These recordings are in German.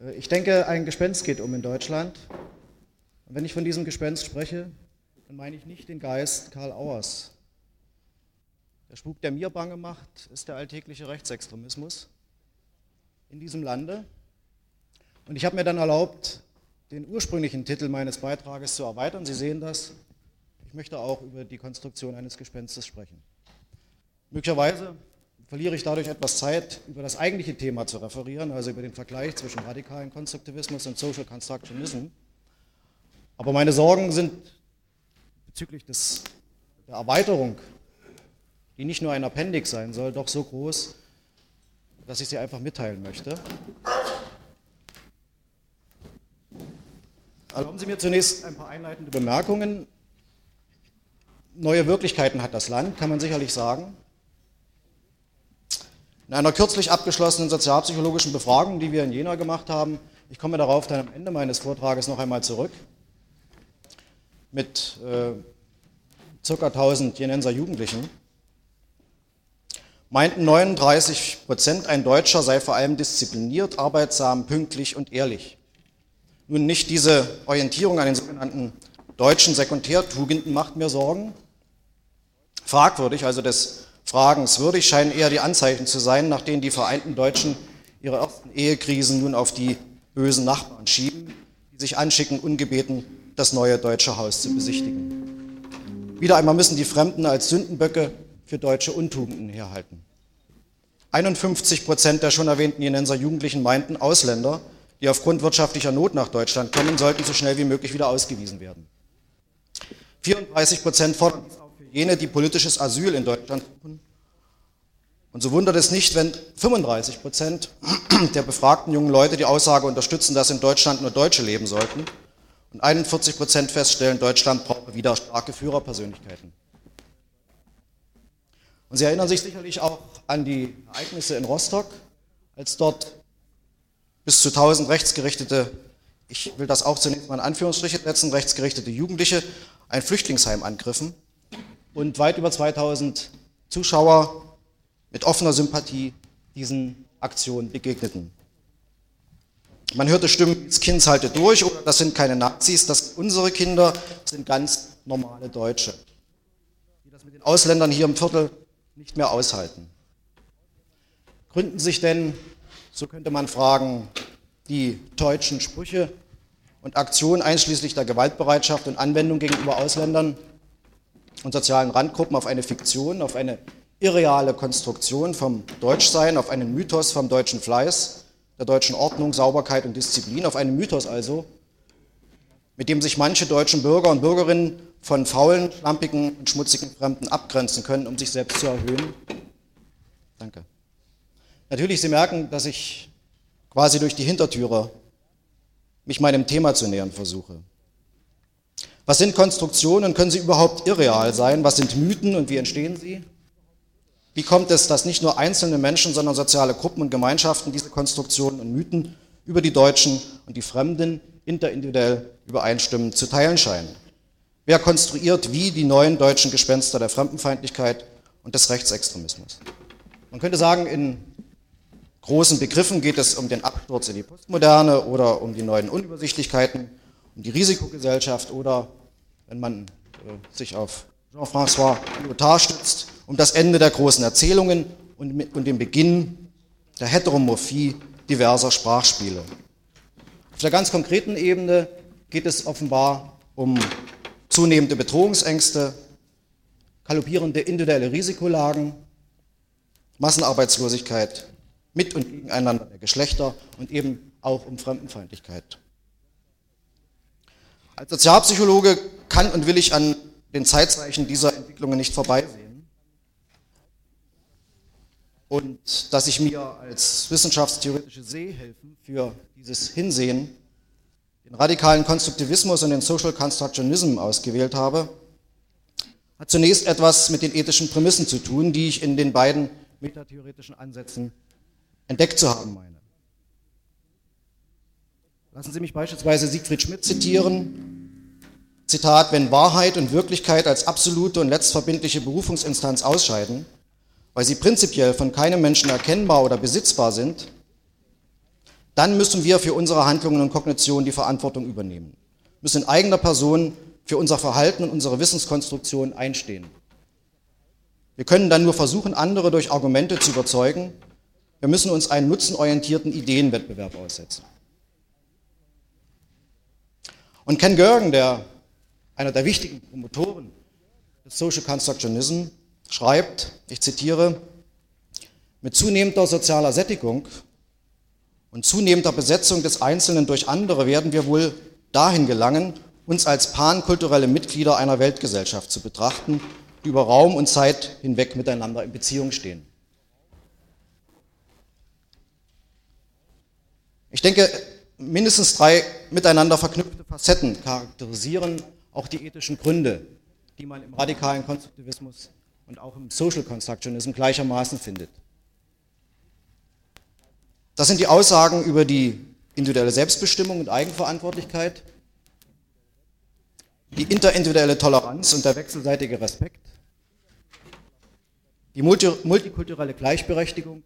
Äh, ich denke, ein Gespenst geht um in Deutschland. Und wenn ich von diesem Gespenst spreche, dann meine ich nicht den Geist Karl Auers. Der Spuk, der mir bange macht, ist der alltägliche Rechtsextremismus in diesem Lande. Und ich habe mir dann erlaubt, den ursprünglichen Titel meines Beitrages zu erweitern. Sie sehen das. Ich möchte auch über die Konstruktion eines Gespenstes sprechen. Möglicherweise verliere ich dadurch etwas Zeit, über das eigentliche Thema zu referieren, also über den Vergleich zwischen radikalen Konstruktivismus und Social Constructionism. Aber meine Sorgen sind bezüglich des, der Erweiterung, die nicht nur ein Appendix sein soll, doch so groß, dass ich sie einfach mitteilen möchte. Erlauben Sie mir zunächst ein paar einleitende Bemerkungen. Neue Wirklichkeiten hat das Land, kann man sicherlich sagen. In einer kürzlich abgeschlossenen sozialpsychologischen Befragung, die wir in Jena gemacht haben, ich komme darauf dann am Ende meines Vortrages noch einmal zurück, mit äh, ca. 1000 Jenenser Jugendlichen, meinten 39 Prozent, ein Deutscher sei vor allem diszipliniert, arbeitsam, pünktlich und ehrlich. Nun, nicht diese Orientierung an den sogenannten deutschen Sekundärtugenden macht mir Sorgen. Fragwürdig, also des fragenswürdig scheinen eher die Anzeichen zu sein, nach denen die vereinten Deutschen ihre ersten Ehekrisen nun auf die bösen Nachbarn schieben, die sich anschicken, ungebeten das neue deutsche Haus zu besichtigen. Wieder einmal müssen die Fremden als Sündenböcke für deutsche Untugenden herhalten. 51 Prozent der schon erwähnten Jenenser Jugendlichen meinten, Ausländer, die aufgrund wirtschaftlicher Not nach Deutschland kommen, sollten so schnell wie möglich wieder ausgewiesen werden. 34 Prozent für jene, die politisches Asyl in Deutschland suchen. Und so wundert es nicht, wenn 35 Prozent der befragten jungen Leute die Aussage unterstützen, dass in Deutschland nur Deutsche leben sollten und 41 Prozent feststellen, Deutschland braucht wieder starke Führerpersönlichkeiten. Und Sie erinnern sich sicherlich auch an die Ereignisse in Rostock, als dort bis zu 1000 rechtsgerichtete, ich will das auch zunächst mal in Anführungsstriche setzen, rechtsgerichtete Jugendliche ein Flüchtlingsheim angriffen und weit über 2000 Zuschauer mit offener Sympathie diesen Aktionen begegneten. Man hörte Stimmen, das Kind halte durch oder das sind keine Nazis, das unsere Kinder sind ganz normale Deutsche, die das mit den Ausländern hier im Viertel nicht mehr aushalten. Gründen sich denn, so könnte man fragen, die deutschen Sprüche und Aktionen einschließlich der Gewaltbereitschaft und Anwendung gegenüber Ausländern und sozialen Randgruppen auf eine Fiktion, auf eine irreale Konstruktion vom Deutschsein, auf einen Mythos vom deutschen Fleiß, der deutschen Ordnung, Sauberkeit und Disziplin, auf einen Mythos also, mit dem sich manche deutschen Bürger und Bürgerinnen von faulen, schlampigen und schmutzigen Fremden abgrenzen können, um sich selbst zu erhöhen? Danke. Natürlich, Sie merken, dass ich quasi durch die Hintertüre mich meinem Thema zu nähern versuche. Was sind Konstruktionen können sie überhaupt irreal sein? Was sind Mythen und wie entstehen sie? Wie kommt es, dass nicht nur einzelne Menschen, sondern soziale Gruppen und Gemeinschaften diese Konstruktionen und Mythen über die Deutschen und die Fremden interindividuell übereinstimmend zu teilen scheinen? Wer konstruiert wie die neuen deutschen Gespenster der Fremdenfeindlichkeit und des Rechtsextremismus? Man könnte sagen, in großen Begriffen geht es um den Absturz in die Postmoderne oder um die neuen Unübersichtlichkeiten, um die Risikogesellschaft oder, wenn man äh, sich auf Jean-François Lyotard stützt, um das Ende der großen Erzählungen und, und den Beginn der Heteromorphie diverser Sprachspiele. Auf der ganz konkreten Ebene geht es offenbar um zunehmende Bedrohungsängste, galoppierende individuelle Risikolagen, Massenarbeitslosigkeit, mit und gegeneinander der Geschlechter und eben auch um Fremdenfeindlichkeit. Als Sozialpsychologe kann und will ich an den Zeitzeichen dieser Entwicklungen nicht vorbeisehen. Und dass ich mir als wissenschaftstheoretische Sehhilfen für dieses Hinsehen den radikalen Konstruktivismus und den Social Constructionism ausgewählt habe, hat zunächst etwas mit den ethischen Prämissen zu tun, die ich in den beiden metatheoretischen Ansätzen entdeckt zu haben meine. Lassen Sie mich beispielsweise Siegfried Schmidt zitieren. Zitat, wenn Wahrheit und Wirklichkeit als absolute und letztverbindliche Berufungsinstanz ausscheiden, weil sie prinzipiell von keinem Menschen erkennbar oder besitzbar sind, dann müssen wir für unsere Handlungen und Kognitionen die Verantwortung übernehmen, müssen in eigener Person für unser Verhalten und unsere Wissenskonstruktion einstehen. Wir können dann nur versuchen, andere durch Argumente zu überzeugen. Wir müssen uns einen nutzenorientierten Ideenwettbewerb aussetzen. Und Ken Gergen, der, einer der wichtigen Promotoren des Social Constructionism, schreibt, ich zitiere, mit zunehmender sozialer Sättigung und zunehmender Besetzung des Einzelnen durch andere werden wir wohl dahin gelangen, uns als pankulturelle Mitglieder einer Weltgesellschaft zu betrachten, die über Raum und Zeit hinweg miteinander in Beziehung stehen. Ich denke, mindestens drei miteinander verknüpfte Facetten charakterisieren auch die ethischen Gründe, die man im radikalen Konstruktivismus und auch im Social Constructionism gleichermaßen findet. Das sind die Aussagen über die individuelle Selbstbestimmung und Eigenverantwortlichkeit, die interindividuelle Toleranz und der wechselseitige Respekt, die multikulturelle Gleichberechtigung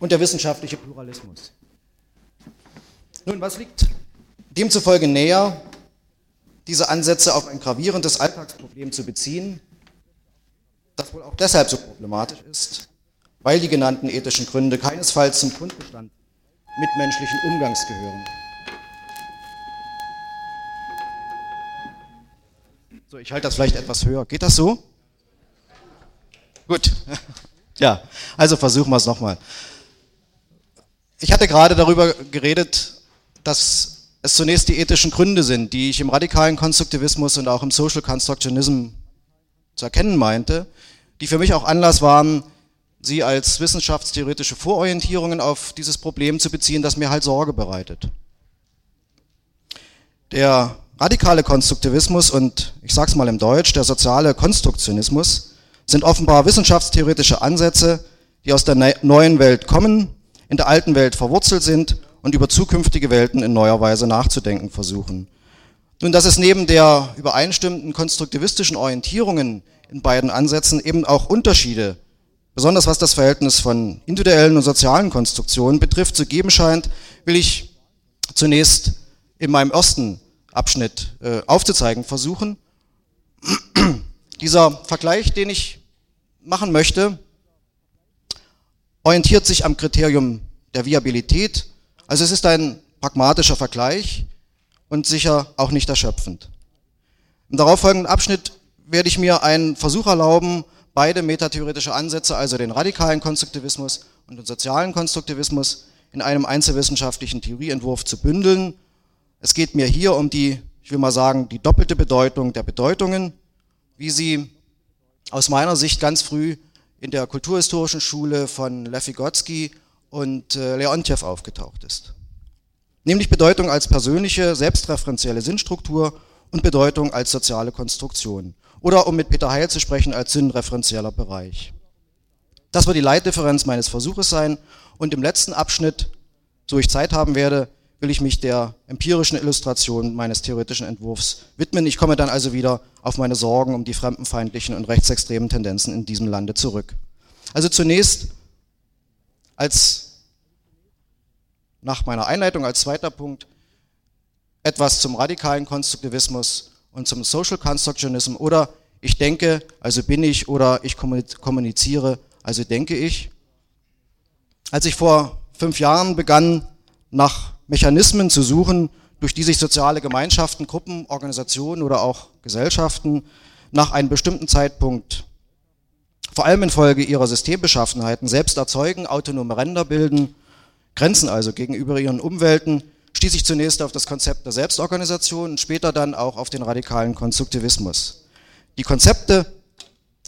und der wissenschaftliche Pluralismus. Nun, was liegt demzufolge näher, diese Ansätze auf ein gravierendes Alltagsproblem zu beziehen, das wohl auch deshalb so problematisch ist, weil die genannten ethischen Gründe keinesfalls zum Grundbestand mitmenschlichen Umgangs gehören. So, ich halte das vielleicht etwas höher. Geht das so? Gut. Ja, also versuchen wir es nochmal. Ich hatte gerade darüber geredet, dass es zunächst die ethischen Gründe sind, die ich im radikalen Konstruktivismus und auch im Social Constructionism zu erkennen meinte, die für mich auch Anlass waren, sie als wissenschaftstheoretische Vororientierungen auf dieses Problem zu beziehen, das mir halt Sorge bereitet. Der radikale Konstruktivismus und ich sage es mal im Deutsch, der soziale Konstruktionismus sind offenbar wissenschaftstheoretische Ansätze, die aus der ne-, neuen Welt kommen, in der alten Welt verwurzelt sind und über zukünftige Welten in neuer Weise nachzudenken versuchen. Nun, dass es neben der übereinstimmenden konstruktivistischen Orientierungen in beiden Ansätzen eben auch Unterschiede besonders was das Verhältnis von individuellen und sozialen Konstruktionen betrifft, zu geben scheint, will ich zunächst in meinem ersten Abschnitt äh, aufzuzeigen versuchen. Dieser Vergleich, den ich machen möchte, orientiert sich am Kriterium der Viabilität. Also es ist ein pragmatischer Vergleich und sicher auch nicht erschöpfend. Im darauffolgenden Abschnitt werde ich mir einen Versuch erlauben, beide metatheoretische Ansätze, also den radikalen Konstruktivismus und den sozialen Konstruktivismus, in einem einzelwissenschaftlichen Theorieentwurf zu bündeln. Es geht mir hier um die, ich will mal sagen, die doppelte Bedeutung der Bedeutungen, wie sie aus meiner Sicht ganz früh in der kulturhistorischen Schule von Lev Vygotsky und äh, Leontjev aufgetaucht ist. Nämlich Bedeutung als persönliche, selbstreferenzielle Sinnstruktur und Bedeutung als soziale Konstruktion oder um mit Peter Heil zu sprechen, als sinnreferenzieller Bereich. Das wird die Leitdifferenz meines Versuches sein und im letzten Abschnitt, so ich Zeit haben werde, will ich mich der empirischen Illustration meines theoretischen Entwurfs widmen. Ich komme dann also wieder auf meine Sorgen um die fremdenfeindlichen und rechtsextremen Tendenzen in diesem Lande zurück. Also zunächst als nach meiner Einleitung als zweiter Punkt etwas zum radikalen Konstruktivismus und zum Social Constructionism oder ich denke, also bin ich oder ich kommuniziere, also denke ich. Als ich vor fünf Jahren begann, nach Mechanismen zu suchen, durch die sich soziale Gemeinschaften, Gruppen, Organisationen oder auch Gesellschaften nach einem bestimmten Zeitpunkt, vor allem infolge ihrer Systembeschaffenheiten, selbst erzeugen, autonome Ränder bilden, Grenzen also gegenüber ihren Umwelten, stieß ich zunächst auf das Konzept der Selbstorganisation und später dann auch auf den radikalen Konstruktivismus. Die Konzepte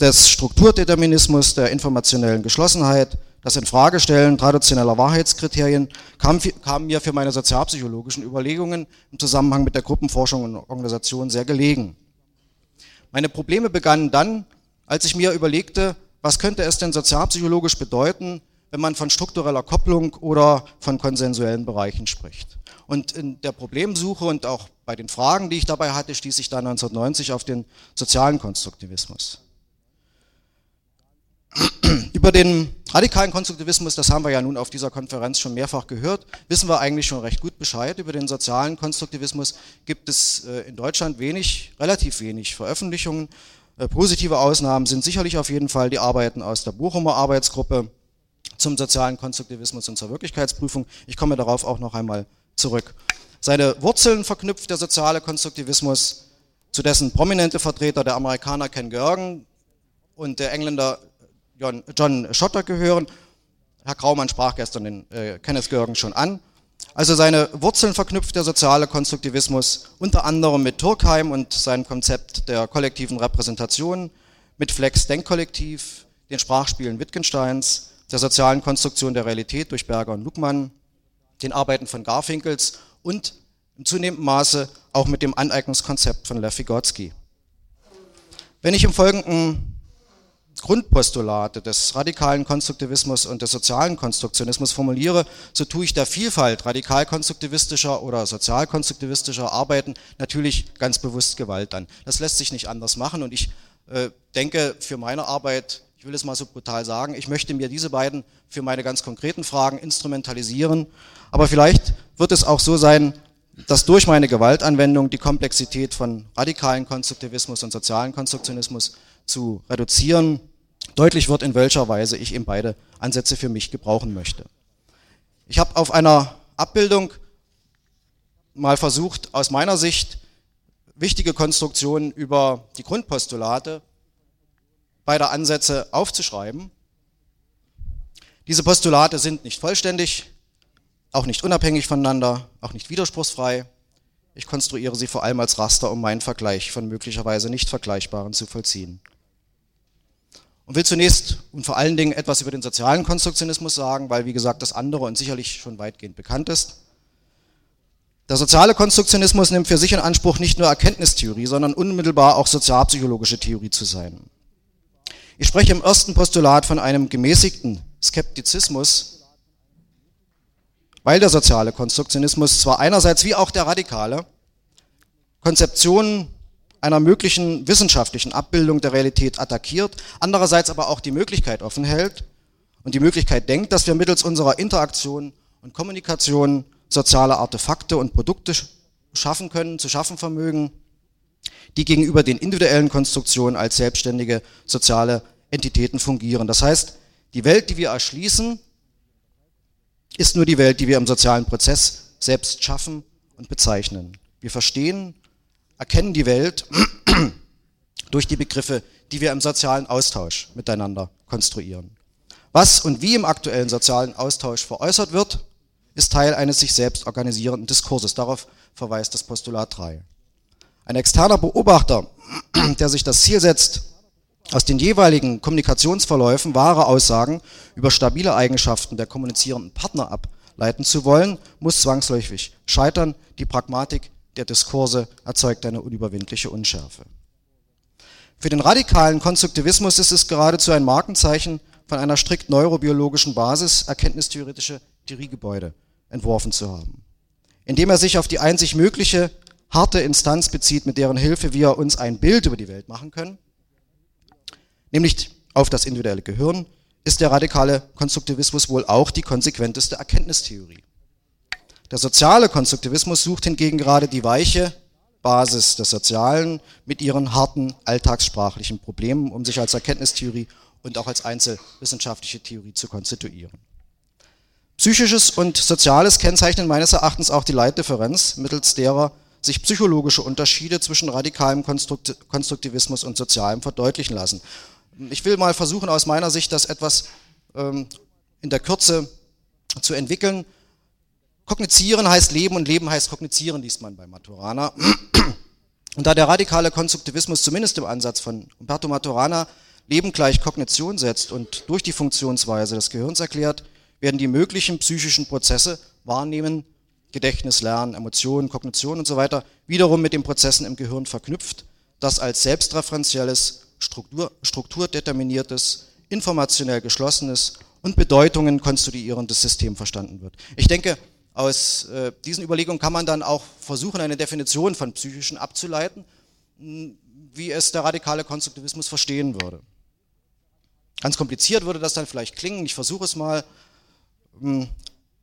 des Strukturdeterminismus, der informationellen Geschlossenheit, das Infragestellen traditioneller Wahrheitskriterien kam, kam, mir für meine sozialpsychologischen Überlegungen im Zusammenhang mit der Gruppenforschung und Organisation sehr gelegen. Meine Probleme begannen dann, als ich mir überlegte, was könnte es denn sozialpsychologisch bedeuten, wenn man von struktureller Kopplung oder von konsensuellen Bereichen spricht. Und in der Problemsuche und auch bei den Fragen, die ich dabei hatte, stieß ich dann 1990 auf den sozialen Konstruktivismus. Über den radikalen Konstruktivismus, das haben wir ja nun auf dieser Konferenz schon mehrfach gehört, wissen wir eigentlich schon recht gut Bescheid. Über den sozialen Konstruktivismus gibt es äh, in Deutschland wenig, relativ wenig Veröffentlichungen. Äh, positive Ausnahmen sind sicherlich auf jeden Fall die Arbeiten aus der Bochumer Arbeitsgruppe zum sozialen Konstruktivismus und zur Wirklichkeitsprüfung. Ich komme darauf auch noch einmal zurück. Seine Wurzeln verknüpft der soziale Konstruktivismus, zu dessen prominente Vertreter der Amerikaner Ken Gergen und der Engländer John, Schotter gehören. Herr Graumann sprach gestern den äh, Kenneth Gergen schon an. Also seine Wurzeln verknüpft der soziale Konstruktivismus unter anderem mit Turkheim und seinem Konzept der kollektiven Repräsentation, mit Flex Denkkollektiv, den Sprachspielen Wittgensteins, der sozialen Konstruktion der Realität durch Berger und Luckmann, den Arbeiten von Garfinkels und im zunehmenden Maße auch mit dem Aneignungskonzept von Lev Vygotsky. Wenn ich im Folgenden Grundpostulate des radikalen Konstruktivismus und des sozialen Konstruktionismus formuliere, so tue ich der Vielfalt radikalkonstruktivistischer oder sozialkonstruktivistischer Arbeiten natürlich ganz bewusst Gewalt an. Das lässt sich nicht anders machen und ich äh, denke für meine Arbeit, ich will es mal so brutal sagen, ich möchte mir diese beiden für meine ganz konkreten Fragen instrumentalisieren, aber vielleicht wird es auch so sein, dass durch meine Gewaltanwendung die Komplexität von radikalen Konstruktivismus und sozialen Konstruktionismus zu reduzieren, deutlich wird, in welcher Weise ich eben beide Ansätze für mich gebrauchen möchte. Ich habe auf einer Abbildung mal versucht, aus meiner Sicht wichtige Konstruktionen über die Grundpostulate beider Ansätze aufzuschreiben. Diese Postulate sind nicht vollständig, auch nicht unabhängig voneinander, auch nicht widerspruchsfrei. Ich konstruiere sie vor allem als Raster, um meinen Vergleich von möglicherweise nicht Vergleichbaren zu vollziehen. Und will zunächst und vor allen Dingen etwas über den sozialen Konstruktionismus sagen, weil, wie gesagt, das andere und sicherlich schon weitgehend bekannt ist. Der soziale Konstruktionismus nimmt für sich in Anspruch, nicht nur Erkenntnistheorie, sondern unmittelbar auch sozialpsychologische Theorie zu sein. Ich spreche im ersten Postulat von einem gemäßigten Skeptizismus, weil der soziale Konstruktionismus zwar einerseits wie auch der radikale Konzeptionen einer möglichen wissenschaftlichen Abbildung der Realität attackiert, andererseits aber auch die Möglichkeit offen hält und die Möglichkeit denkt, dass wir mittels unserer Interaktion und Kommunikation soziale Artefakte und Produkte schaffen können, zu schaffen vermögen, die gegenüber den individuellen Konstruktionen als selbstständige soziale Entitäten fungieren. Das heißt, die Welt, die wir erschließen, ist nur die Welt, die wir im sozialen Prozess selbst schaffen und bezeichnen. Wir verstehen, erkennen die Welt durch die Begriffe, die wir im sozialen Austausch miteinander konstruieren. Was und wie im aktuellen sozialen Austausch veräußert wird, ist Teil eines sich selbst organisierenden Diskurses. Darauf verweist das Postulat 3. Ein externer Beobachter, der sich das Ziel setzt, aus den jeweiligen Kommunikationsverläufen wahre Aussagen über stabile Eigenschaften der kommunizierenden Partner ableiten zu wollen, muss zwangsläufig scheitern. Die Pragmatik der Diskurse erzeugt eine unüberwindliche Unschärfe. Für den radikalen Konstruktivismus ist es geradezu ein Markenzeichen, von einer strikt neurobiologischen Basis erkenntnistheoretische Theoriegebäude entworfen zu haben, indem er sich auf die einzig mögliche harte Instanz bezieht, mit deren Hilfe wir uns ein Bild über die Welt machen können nämlich auf das individuelle Gehirn, ist der radikale Konstruktivismus wohl auch die konsequenteste Erkenntnistheorie. Der soziale Konstruktivismus sucht hingegen gerade die weiche Basis des Sozialen mit ihren harten alltagssprachlichen Problemen, um sich als Erkenntnistheorie und auch als einzelwissenschaftliche Theorie zu konstituieren. Psychisches und Soziales kennzeichnen meines Erachtens auch die Leitdifferenz, mittels derer sich psychologische Unterschiede zwischen radikalem Konstruktivismus und Sozialem verdeutlichen lassen. Ich will mal versuchen, aus meiner Sicht das etwas ähm, in der Kürze zu entwickeln. Kognizieren heißt Leben und Leben heißt Kognizieren, liest man bei Maturana. Und da der radikale Konstruktivismus zumindest im Ansatz von Umberto Maturana Leben gleich Kognition setzt und durch die Funktionsweise des Gehirns erklärt, werden die möglichen psychischen Prozesse Wahrnehmen, Gedächtnis, Lernen, Emotionen, Kognition und so weiter wiederum mit den Prozessen im Gehirn verknüpft, das als selbstreferenzielles Struktur, strukturdeterminiertes, informationell geschlossenes und Bedeutungen konstituierendes System verstanden wird. Ich denke, aus äh, diesen Überlegungen kann man dann auch versuchen, eine Definition von psychischen abzuleiten, wie es der radikale Konstruktivismus verstehen würde. Ganz kompliziert würde das dann vielleicht klingen, ich versuche es mal. Hm,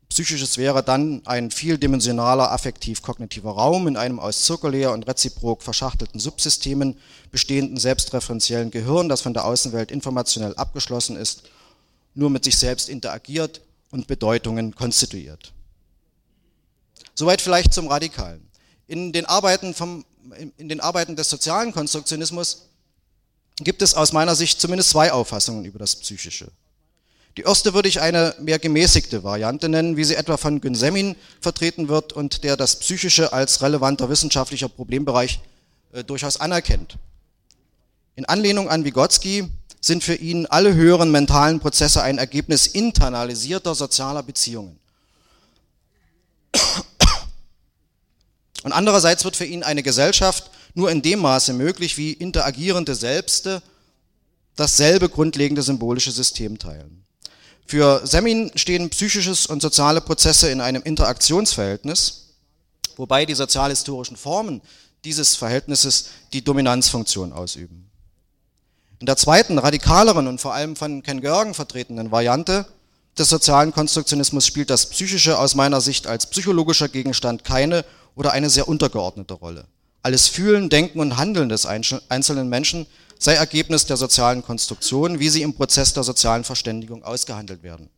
Psychisches wäre dann ein vieldimensionaler affektiv-kognitiver Raum in einem aus zirkulär und reziprok verschachtelten Subsystemen bestehenden selbstreferenziellen Gehirn, das von der Außenwelt informationell abgeschlossen ist, nur mit sich selbst interagiert und Bedeutungen konstituiert. Soweit vielleicht zum Radikalen. In den Arbeiten, vom, in den Arbeiten des sozialen Konstruktionismus gibt es aus meiner Sicht zumindest zwei Auffassungen über das Psychische. Die erste würde ich eine mehr gemäßigte Variante nennen, wie sie etwa von Günsemin vertreten wird und der das Psychische als relevanter wissenschaftlicher Problembereich äh, durchaus anerkennt. In Anlehnung an Vygotsky sind für ihn alle höheren mentalen Prozesse ein Ergebnis internalisierter sozialer Beziehungen. Und andererseits wird für ihn eine Gesellschaft nur in dem Maße möglich, wie interagierende Selbste dasselbe grundlegende symbolische System teilen. Für Semin stehen psychisches und soziale Prozesse in einem Interaktionsverhältnis, wobei die sozialhistorischen Formen dieses Verhältnisses die Dominanzfunktion ausüben. In der zweiten, radikaleren und vor allem von Ken Görgen vertretenen Variante des sozialen Konstruktionismus spielt das Psychische aus meiner Sicht als psychologischer Gegenstand keine oder eine sehr untergeordnete Rolle. Alles Fühlen, Denken und Handeln des einzelnen Menschen sei Ergebnis der sozialen Konstruktion, wie sie im Prozess der sozialen Verständigung ausgehandelt werden.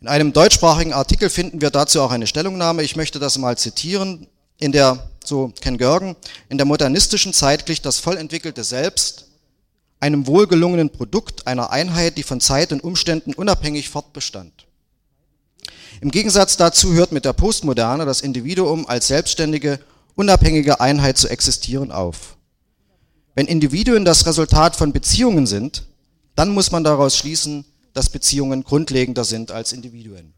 In einem deutschsprachigen Artikel finden wir dazu auch eine Stellungnahme. Ich möchte das mal zitieren. In der, so Ken Görgen, in der modernistischen Zeit glich das voll entwickelte Selbst einem wohlgelungenen Produkt einer Einheit, die von Zeit und Umständen unabhängig fortbestand. Im Gegensatz dazu hört mit der Postmoderne das Individuum als selbstständige, unabhängige Einheit zu existieren auf. Wenn Individuen das Resultat von Beziehungen sind, dann muss man daraus schließen, dass Beziehungen grundlegender sind als Individuen.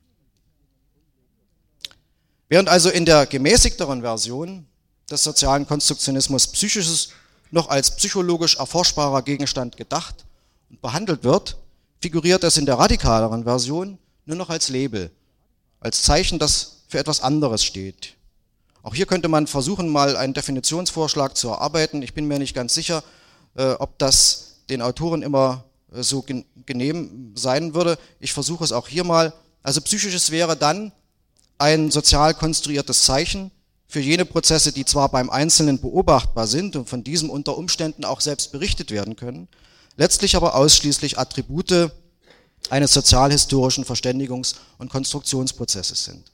Während also in der gemäßigteren Version des sozialen Konstruktionismus Psychisches noch als psychologisch erforschbarer Gegenstand gedacht und behandelt wird, figuriert es in der radikaleren Version nur noch als Label, als Zeichen, das für etwas anderes steht. Auch hier könnte man versuchen, mal einen Definitionsvorschlag zu erarbeiten. Ich bin mir nicht ganz sicher, äh, ob das den Autoren immer äh, so genehm sein würde. Ich versuche es auch hier mal. Also psychisches wäre dann ein sozial konstruiertes Zeichen für jene Prozesse, die zwar beim Einzelnen beobachtbar sind und von diesem unter Umständen auch selbst berichtet werden können, letztlich aber ausschließlich Attribute eines sozialhistorischen Verständigungs- und Konstruktionsprozesses sind.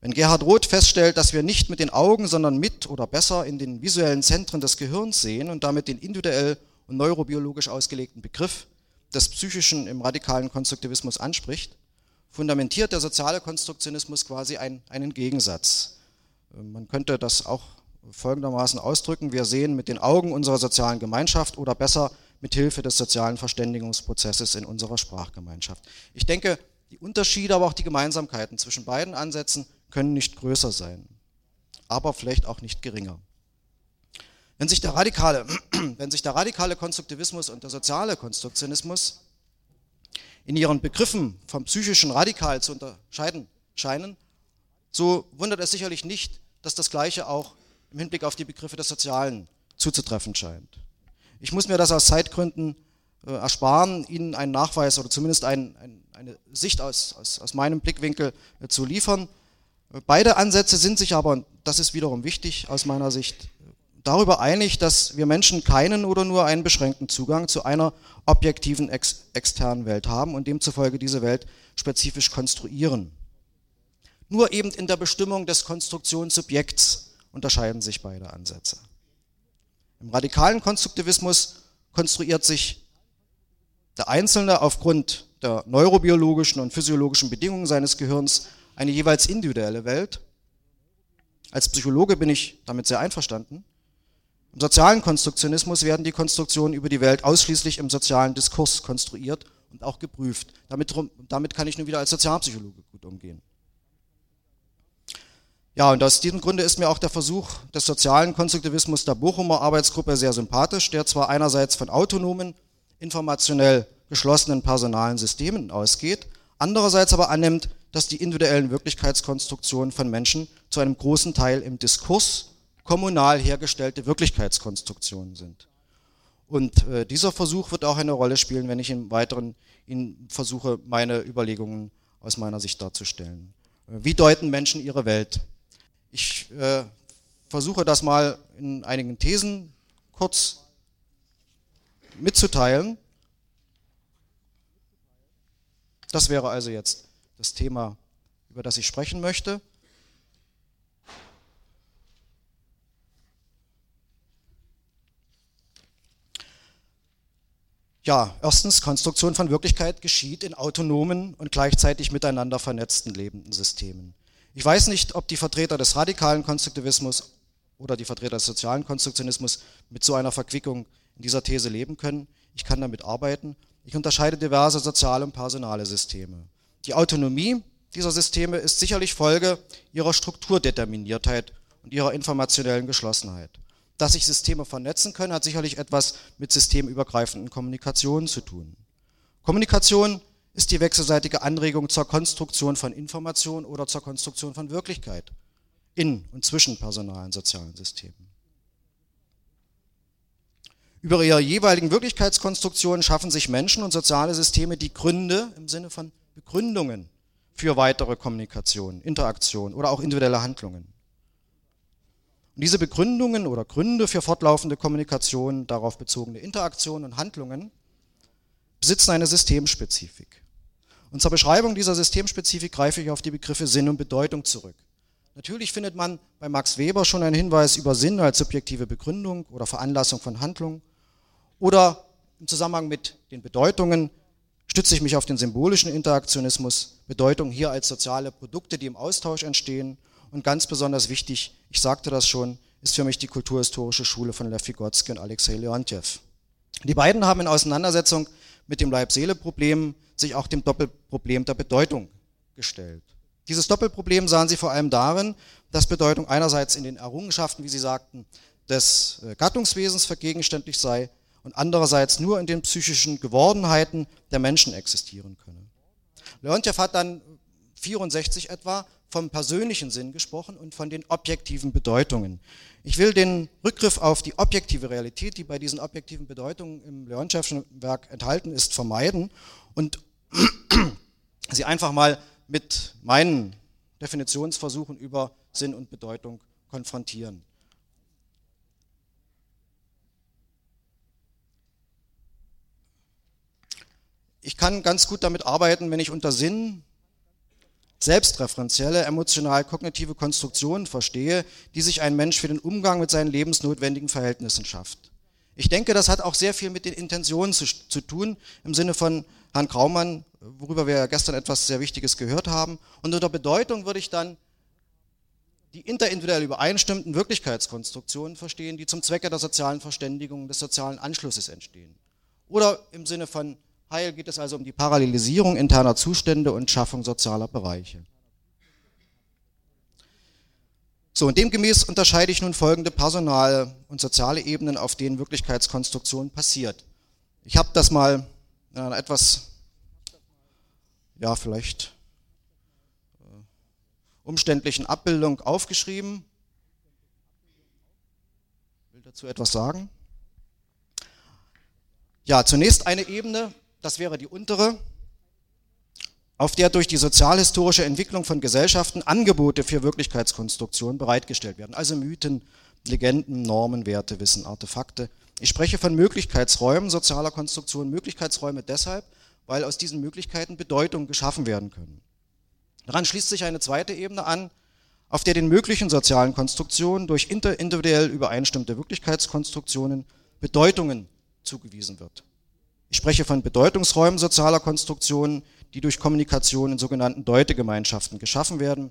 Wenn Gerhard Roth feststellt, dass wir nicht mit den Augen, sondern mit oder besser in den visuellen Zentren des Gehirns sehen und damit den individuell und neurobiologisch ausgelegten Begriff des Psychischen im radikalen Konstruktivismus anspricht, fundamentiert der soziale Konstruktionismus quasi ein, einen Gegensatz. Man könnte das auch folgendermaßen ausdrücken. Wir sehen mit den Augen unserer sozialen Gemeinschaft oder besser mit Hilfe des sozialen Verständigungsprozesses in unserer Sprachgemeinschaft. Ich denke, die Unterschiede, aber auch die Gemeinsamkeiten zwischen beiden Ansätzen können nicht größer sein, aber vielleicht auch nicht geringer. Wenn sich der radikale, wenn sich der radikale Konstruktivismus und der soziale Konstruktionismus in ihren Begriffen vom psychischen Radikal zu unterscheiden scheinen, so wundert es sicherlich nicht, dass das Gleiche auch im Hinblick auf die Begriffe des Sozialen zuzutreffen scheint. Ich muss mir das aus Zeitgründen äh, ersparen, Ihnen einen Nachweis oder zumindest ein, ein, eine Sicht aus, aus, aus meinem Blickwinkel äh, zu liefern. Beide Ansätze sind sich aber, und das ist wiederum wichtig aus meiner Sicht, darüber einig, dass wir Menschen keinen oder nur einen beschränkten Zugang zu einer objektiven ex externen Welt haben und demzufolge diese Welt spezifisch konstruieren. Nur eben in der Bestimmung des Konstruktionssubjekts unterscheiden sich beide Ansätze. Im radikalen Konstruktivismus konstruiert sich der Einzelne aufgrund der neurobiologischen und physiologischen Bedingungen seines Gehirns eine jeweils individuelle Welt. Als Psychologe bin ich damit sehr einverstanden. Im sozialen Konstruktionismus werden die Konstruktionen über die Welt ausschließlich im sozialen Diskurs konstruiert und auch geprüft. Damit, damit kann ich nun wieder als Sozialpsychologe gut umgehen. Ja, und aus diesem Grunde ist mir auch der Versuch des sozialen Konstruktivismus der Bochumer Arbeitsgruppe sehr sympathisch, der zwar einerseits von autonomen, informationell geschlossenen personalen Systemen ausgeht, andererseits aber annimmt, dass die individuellen Wirklichkeitskonstruktionen von Menschen zu einem großen Teil im Diskurs kommunal hergestellte Wirklichkeitskonstruktionen sind. Und äh, dieser Versuch wird auch eine Rolle spielen, wenn ich im Weiteren Ihnen versuche, meine Überlegungen aus meiner Sicht darzustellen. Äh, wie deuten Menschen ihre Welt? Ich äh, versuche das mal in einigen Thesen kurz mitzuteilen. Das wäre also jetzt das Thema, über das ich sprechen möchte. Ja, erstens, Konstruktion von Wirklichkeit geschieht in autonomen und gleichzeitig miteinander vernetzten lebenden Systemen. Ich weiß nicht, ob die Vertreter des radikalen Konstruktivismus oder die Vertreter des sozialen Konstruktionismus mit so einer Verquickung in dieser These leben können. Ich kann damit arbeiten. Ich unterscheide diverse soziale und personale Systeme. Die Autonomie dieser Systeme ist sicherlich Folge ihrer Strukturdeterminiertheit und ihrer informationellen Geschlossenheit. Dass sich Systeme vernetzen können, hat sicherlich etwas mit systemübergreifenden Kommunikationen zu tun. Kommunikation ist die wechselseitige Anregung zur Konstruktion von Information oder zur Konstruktion von Wirklichkeit in und zwischen personalen sozialen Systemen. Über ihre jeweiligen Wirklichkeitskonstruktionen schaffen sich Menschen und soziale Systeme die Gründe im Sinne von Begründungen für weitere Kommunikation, Interaktion oder auch individuelle Handlungen. Und diese Begründungen oder Gründe für fortlaufende Kommunikation, darauf bezogene Interaktionen und Handlungen besitzen eine Systemspezifik. Und zur Beschreibung dieser Systemspezifik greife ich auf die Begriffe Sinn und Bedeutung zurück. Natürlich findet man bei Max Weber schon einen Hinweis über Sinn als subjektive Begründung oder Veranlassung von Handlung. Oder im Zusammenhang mit den Bedeutungen stütze ich mich auf den symbolischen Interaktionismus, Bedeutung hier als soziale Produkte, die im Austausch entstehen und ganz besonders wichtig, ich sagte das schon, ist für mich die kulturhistorische Schule von Lev Vygotsky und Alexei Leontjev. Die beiden haben in Auseinandersetzung mit dem Leib-Seele-Problem sich auch dem Doppelproblem der Bedeutung gestellt. Dieses Doppelproblem sahen sie vor allem darin, dass Bedeutung einerseits in den Errungenschaften, wie sie sagten, des äh, Gattungswesens vergegenständlich sei und andererseits nur in den psychischen Gewordenheiten der Menschen existieren könne. Leontjev hat dann 64 etwa vom persönlichen Sinn gesprochen und von den objektiven Bedeutungen. Ich will den Rückgriff auf die objektive Realität, die bei diesen objektiven Bedeutungen im Leontiefschen Werk enthalten ist, vermeiden und sie einfach mal mit meinen Definitionsversuchen über Sinn und Bedeutung konfrontieren. Ich kann ganz gut damit arbeiten, wenn ich unter Sinn selbstreferenzielle, emotional-kognitive Konstruktionen verstehe, die sich ein Mensch für den Umgang mit seinen lebensnotwendigen Verhältnissen schafft. Ich denke, das hat auch sehr viel mit den Intentionen zu, zu tun, im Sinne von Herrn Kraumann, worüber wir gestern etwas sehr Wichtiges gehört haben. Und unter Bedeutung würde ich dann die interindividuell übereinstimmenden Wirklichkeitskonstruktionen verstehen, die zum Zwecke der sozialen Verständigung, des sozialen Anschlusses entstehen. Oder im Sinne von Heil geht es also um die Parallelisierung interner Zustände und Schaffung sozialer Bereiche. So, und demgemäß unterscheide ich nun folgende personale und soziale Ebenen, auf denen Wirklichkeitskonstruktion passiert. Ich habe das mal in einer etwas, ja, vielleicht äh, umständlichen Abbildung aufgeschrieben. Ich will dazu etwas sagen. Ja, zunächst eine Ebene, das wäre die untere, auf der durch die sozialhistorische Entwicklung von Gesellschaften Angebote für Wirklichkeitskonstruktion bereitgestellt werden. Also Mythen, Legenden, Normen, Werte, Wissen, Artefakte. Ich spreche von Möglichkeitsräumen sozialer Konstruktion. Möglichkeitsräume deshalb, weil aus diesen Möglichkeiten Bedeutungen geschaffen werden können. Daran schließt sich eine zweite Ebene an, auf der den möglichen sozialen Konstruktionen durch interindividuell übereinstimmte Wirklichkeitskonstruktionen Bedeutungen zugewiesen wird. Ich spreche von Bedeutungsräumen sozialer Konstruktionen, die durch Kommunikation in sogenannten Deutegemeinschaften geschaffen werden.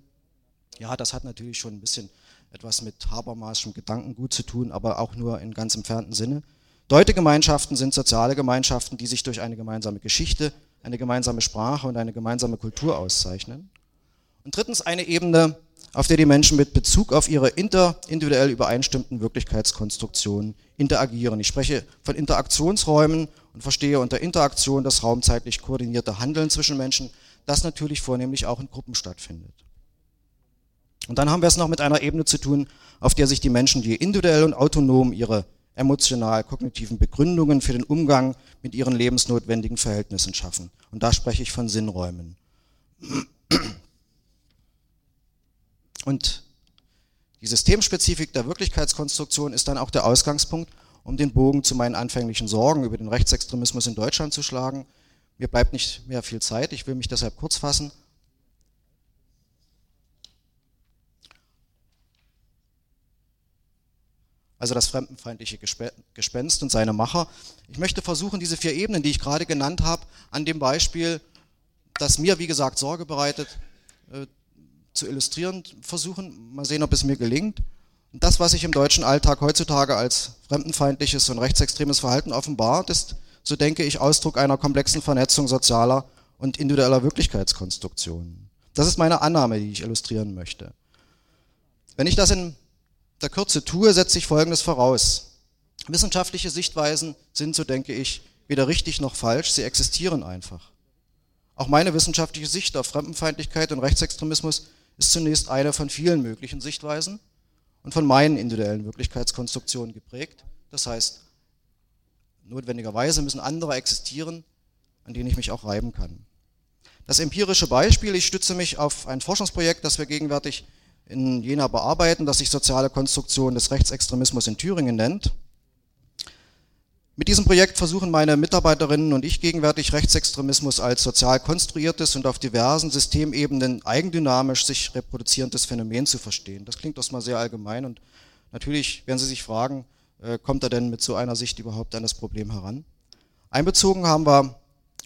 Ja, das hat natürlich schon ein bisschen etwas mit Habermaschem Gedankengut zu tun, aber auch nur in ganz entfernten Sinne. Deutegemeinschaften sind soziale Gemeinschaften, die sich durch eine gemeinsame Geschichte, eine gemeinsame Sprache und eine gemeinsame Kultur auszeichnen. Und drittens eine Ebene, auf der die Menschen mit Bezug auf ihre interindividuell übereinstimmten Wirklichkeitskonstruktionen interagieren. Ich spreche von Interaktionsräumen und verstehe unter Interaktion das raumzeitlich koordinierte Handeln zwischen Menschen, das natürlich vornehmlich auch in Gruppen stattfindet. Und dann haben wir es noch mit einer Ebene zu tun, auf der sich die Menschen, die individuell und autonom ihre emotional-kognitiven Begründungen für den Umgang mit ihren lebensnotwendigen Verhältnissen schaffen. Und da spreche ich von Sinnräumen. Und die Systemspezifik der Wirklichkeitskonstruktion ist dann auch der Ausgangspunkt, um den Bogen zu meinen anfänglichen Sorgen über den Rechtsextremismus in Deutschland zu schlagen. Mir bleibt nicht mehr viel Zeit, ich will mich deshalb kurz fassen. also das fremdenfeindliche Gespenst und seine Macher. Ich möchte versuchen, diese vier Ebenen, die ich gerade genannt habe, an dem Beispiel, das mir, wie gesagt, Sorge bereitet, äh, zu illustrieren versuchen. Mal sehen, ob es mir gelingt. Und das, was sich im deutschen Alltag heutzutage als fremdenfeindliches und rechtsextremes Verhalten offenbart, ist, so denke ich, Ausdruck einer komplexen Vernetzung sozialer und individueller Wirklichkeitskonstruktionen. Das ist meine Annahme, die ich illustrieren möchte. Wenn ich das in der Kürze tue, setze ich Folgendes voraus. Wissenschaftliche Sichtweisen sind, so denke ich, weder richtig noch falsch, sie existieren einfach. Auch meine wissenschaftliche Sicht auf Fremdenfeindlichkeit und Rechtsextremismus ist zunächst eine von vielen möglichen Sichtweisen und von meinen individuellen Wirklichkeitskonstruktionen geprägt. Das heißt, notwendigerweise müssen andere existieren, an denen ich mich auch reiben kann. Das empirische Beispiel, ich stütze mich auf ein Forschungsprojekt, das wir gegenwärtig in Jena bearbeiten, das sich Soziale Konstruktion des Rechtsextremismus in Thüringen nennt. Mit diesem Projekt versuchen meine Mitarbeiterinnen und ich gegenwärtig Rechtsextremismus als sozial konstruiertes und auf diversen Systemebenen eigendynamisch sich reproduzierendes Phänomen zu verstehen. Das klingt erstmal sehr allgemein und natürlich werden Sie sich fragen, äh, kommt er denn mit so einer Sicht überhaupt an das Problem heran? Einbezogen haben wir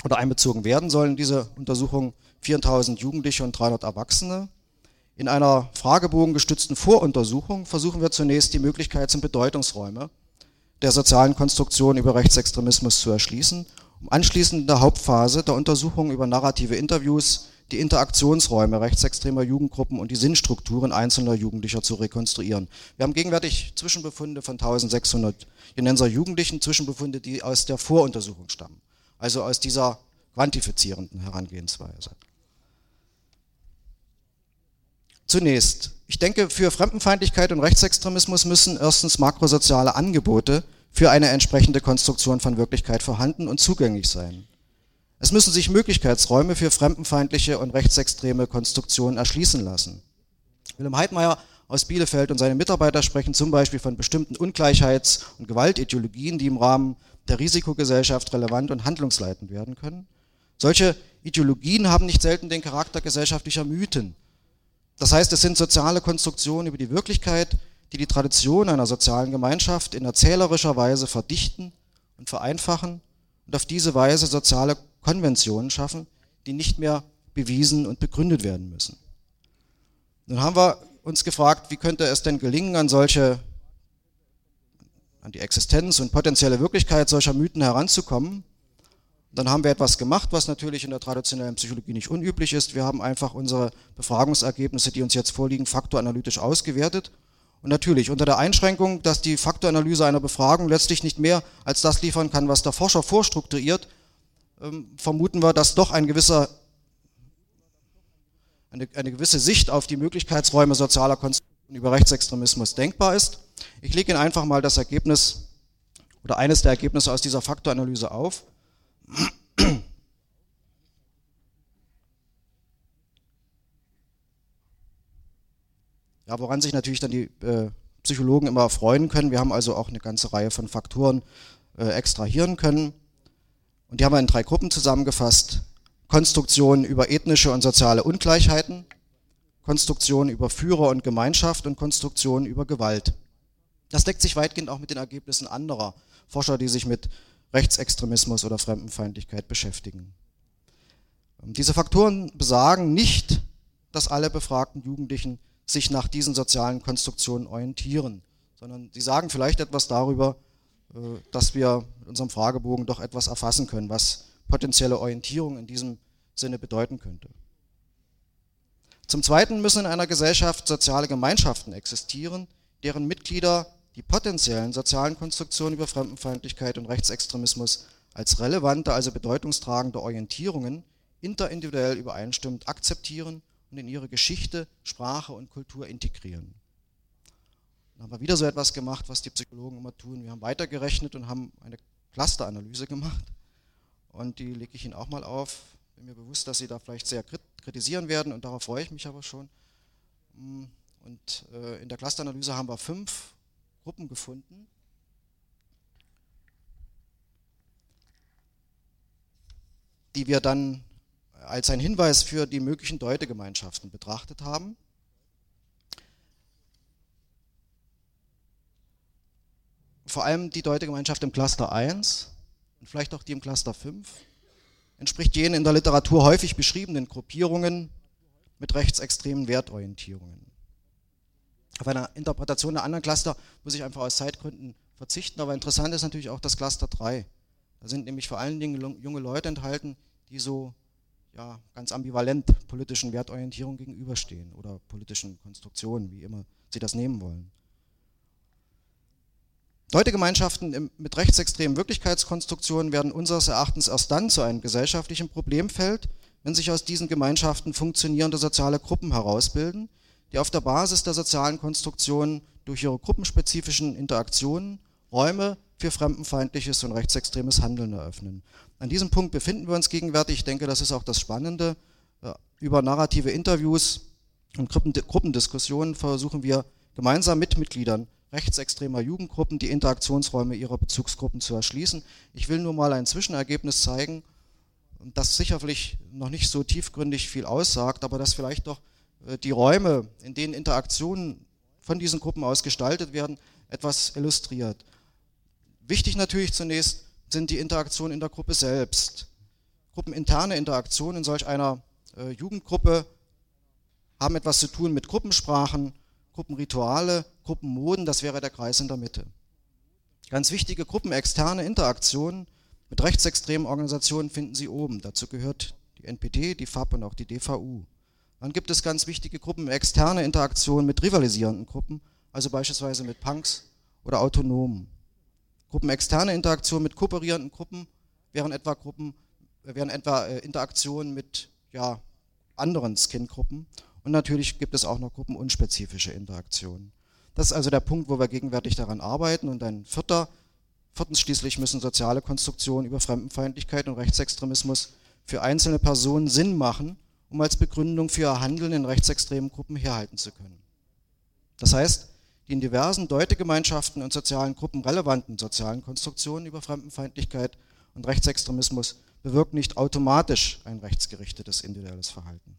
oder einbezogen werden sollen diese Untersuchung 4000 Jugendliche und 300 Erwachsene. In einer fragebogengestützten Voruntersuchung versuchen wir zunächst die Möglichkeits- und Bedeutungsräume der sozialen Konstruktion über Rechtsextremismus zu erschließen, um anschließend in der Hauptphase der Untersuchung über narrative Interviews die Interaktionsräume rechtsextremer Jugendgruppen und die Sinnstrukturen einzelner Jugendlicher zu rekonstruieren. Wir haben gegenwärtig Zwischenbefunde von 1600 Jenenser Jugendlichen, Zwischenbefunde, die aus der Voruntersuchung stammen, also aus dieser quantifizierenden Herangehensweise. Zunächst, ich denke, für Fremdenfeindlichkeit und Rechtsextremismus müssen erstens makrosoziale Angebote für eine entsprechende Konstruktion von Wirklichkeit vorhanden und zugänglich sein. Es müssen sich Möglichkeitsräume für fremdenfeindliche und rechtsextreme Konstruktionen erschließen lassen. Willem Heidmeier aus Bielefeld und seine Mitarbeiter sprechen zum Beispiel von bestimmten Ungleichheits- und Gewaltideologien, die im Rahmen der Risikogesellschaft relevant und handlungsleitend werden können. Solche Ideologien haben nicht selten den Charakter gesellschaftlicher Mythen das heißt, es sind soziale Konstruktionen über die Wirklichkeit, die die Tradition einer sozialen Gemeinschaft in erzählerischer Weise verdichten und vereinfachen und auf diese Weise soziale Konventionen schaffen, die nicht mehr bewiesen und begründet werden müssen. Nun haben wir uns gefragt, wie könnte es denn gelingen, an solche, an die Existenz und potenzielle Wirklichkeit solcher Mythen heranzukommen dann haben wir etwas gemacht, was natürlich in der traditionellen Psychologie nicht unüblich ist. Wir haben einfach unsere Befragungsergebnisse, die uns jetzt vorliegen, faktoranalytisch ausgewertet. Und natürlich unter der Einschränkung, dass die Faktoranalyse einer Befragung letztlich nicht mehr als das liefern kann, was der Forscher vorstrukturiert, ähm, vermuten wir, dass doch ein gewisser, eine, eine gewisse Sicht auf die Möglichkeitsräume sozialer Konstruktion über Rechtsextremismus denkbar ist. Ich lege Ihnen einfach mal das Ergebnis oder eines der Ergebnisse aus dieser Faktoranalyse auf. Ja, woran sich natürlich dann die äh, Psychologen immer freuen können. Wir haben also auch eine ganze Reihe von Faktoren äh, extrahieren können. Und die haben wir in drei Gruppen zusammengefasst. Konstruktion über ethnische und soziale Ungleichheiten, Konstruktion über Führer und Gemeinschaft und Konstruktion über Gewalt. Das deckt sich weitgehend auch mit den Ergebnissen anderer Forscher, die sich mit Rechtsextremismus oder Fremdenfeindlichkeit beschäftigen. Diese Faktoren besagen nicht, dass alle befragten Jugendlichen sich nach diesen sozialen Konstruktionen orientieren, sondern sie sagen vielleicht etwas darüber, äh, dass wir mit unserem Fragebogen doch etwas erfassen können, was potenzielle Orientierung in diesem Sinne bedeuten könnte. Zum Zweiten müssen in einer Gesellschaft soziale Gemeinschaften existieren, deren Mitglieder die potenziellen sozialen Konstruktionen über Fremdenfeindlichkeit und Rechtsextremismus als relevante, also bedeutungstragende Orientierungen interindividuell übereinstimmend akzeptieren und in ihre Geschichte, Sprache und Kultur integrieren. Dann haben wir wieder so etwas gemacht, was die Psychologen immer tun. Wir haben weitergerechnet und haben eine Clusteranalyse gemacht. Und die lege ich Ihnen auch mal auf. Bin mir bewusst, dass Sie da vielleicht sehr kritisieren werden und darauf freue ich mich aber schon. Und äh, in der Clusteranalyse haben wir fünf Gruppen gefunden. die wir dann als ein Hinweis für die möglichen Deutegemeinschaften betrachtet haben. Vor allem die Deutegemeinschaft im Cluster 1 und vielleicht auch die im Cluster 5 entspricht jenen in der Literatur häufig beschriebenen Gruppierungen mit rechtsextremen Wertorientierungen. Auf eine Interpretation der anderen Cluster muss ich einfach aus Zeitgründen verzichten, aber interessant ist natürlich auch das Cluster 3. Da sind nämlich vor allen Dingen junge Leute enthalten, die so ja, ganz ambivalent politischen Wertorientierungen gegenüberstehen oder politischen Konstruktionen, wie immer sie das nehmen wollen. Deutegemeinschaften mit rechtsextremen Wirklichkeitskonstruktionen werden unseres Erachtens erst dann zu einem gesellschaftlichen Problemfeld, wenn sich aus diesen Gemeinschaften funktionierende soziale Gruppen herausbilden, die auf der Basis der sozialen Konstruktionen durch ihre gruppenspezifischen Interaktionen Räume für fremdenfeindliches und rechtsextremes Handeln eröffnen. An diesem Punkt befinden wir uns gegenwärtig. Ich denke, das ist auch das Spannende. Über narrative Interviews und Gruppendiskussionen versuchen wir gemeinsam mit Mitgliedern rechtsextremer Jugendgruppen die Interaktionsräume ihrer Bezugsgruppen zu erschließen. Ich will nur mal ein Zwischenergebnis zeigen, das sicherlich noch nicht so tiefgründig viel aussagt, aber das vielleicht doch äh, die Räume, in denen Interaktionen von diesen Gruppen aus gestaltet werden, etwas illustriert. Wichtig natürlich zunächst sind die Interaktionen in der Gruppe selbst. Gruppeninterne Interaktionen in solch einer äh, Jugendgruppe haben etwas zu tun mit Gruppensprachen, Gruppenrituale, Gruppenmoden, das wäre der Kreis in der Mitte. Ganz wichtige gruppenexterne Interaktionen mit rechtsextremen Organisationen finden Sie oben. Dazu gehört die NPD, die FAP und auch die DVU. Dann gibt es ganz wichtige gruppenexterne Interaktionen mit rivalisierenden Gruppen, also beispielsweise mit Punks oder Autonomen. Gruppenexterne Interaktionen mit kooperierenden Gruppen wären etwa Gruppen, wären etwa äh, Interaktionen mit ja, anderen Skin-Gruppen und natürlich gibt es auch noch gruppenunspezifische Interaktionen. Das ist also der Punkt, wo wir gegenwärtig daran arbeiten. Und ein vierter, viertens schließlich müssen soziale Konstruktionen über Fremdenfeindlichkeit und Rechtsextremismus für einzelne Personen Sinn machen, um als Begründung für ihr Handeln in rechtsextremen Gruppen herhalten zu können. Das heißt, die in diversen Deutegemeinschaften und sozialen Gruppen relevanten sozialen Konstruktionen über Fremdenfeindlichkeit und Rechtsextremismus bewirken nicht automatisch ein rechtsgerichtetes individuelles Verhalten.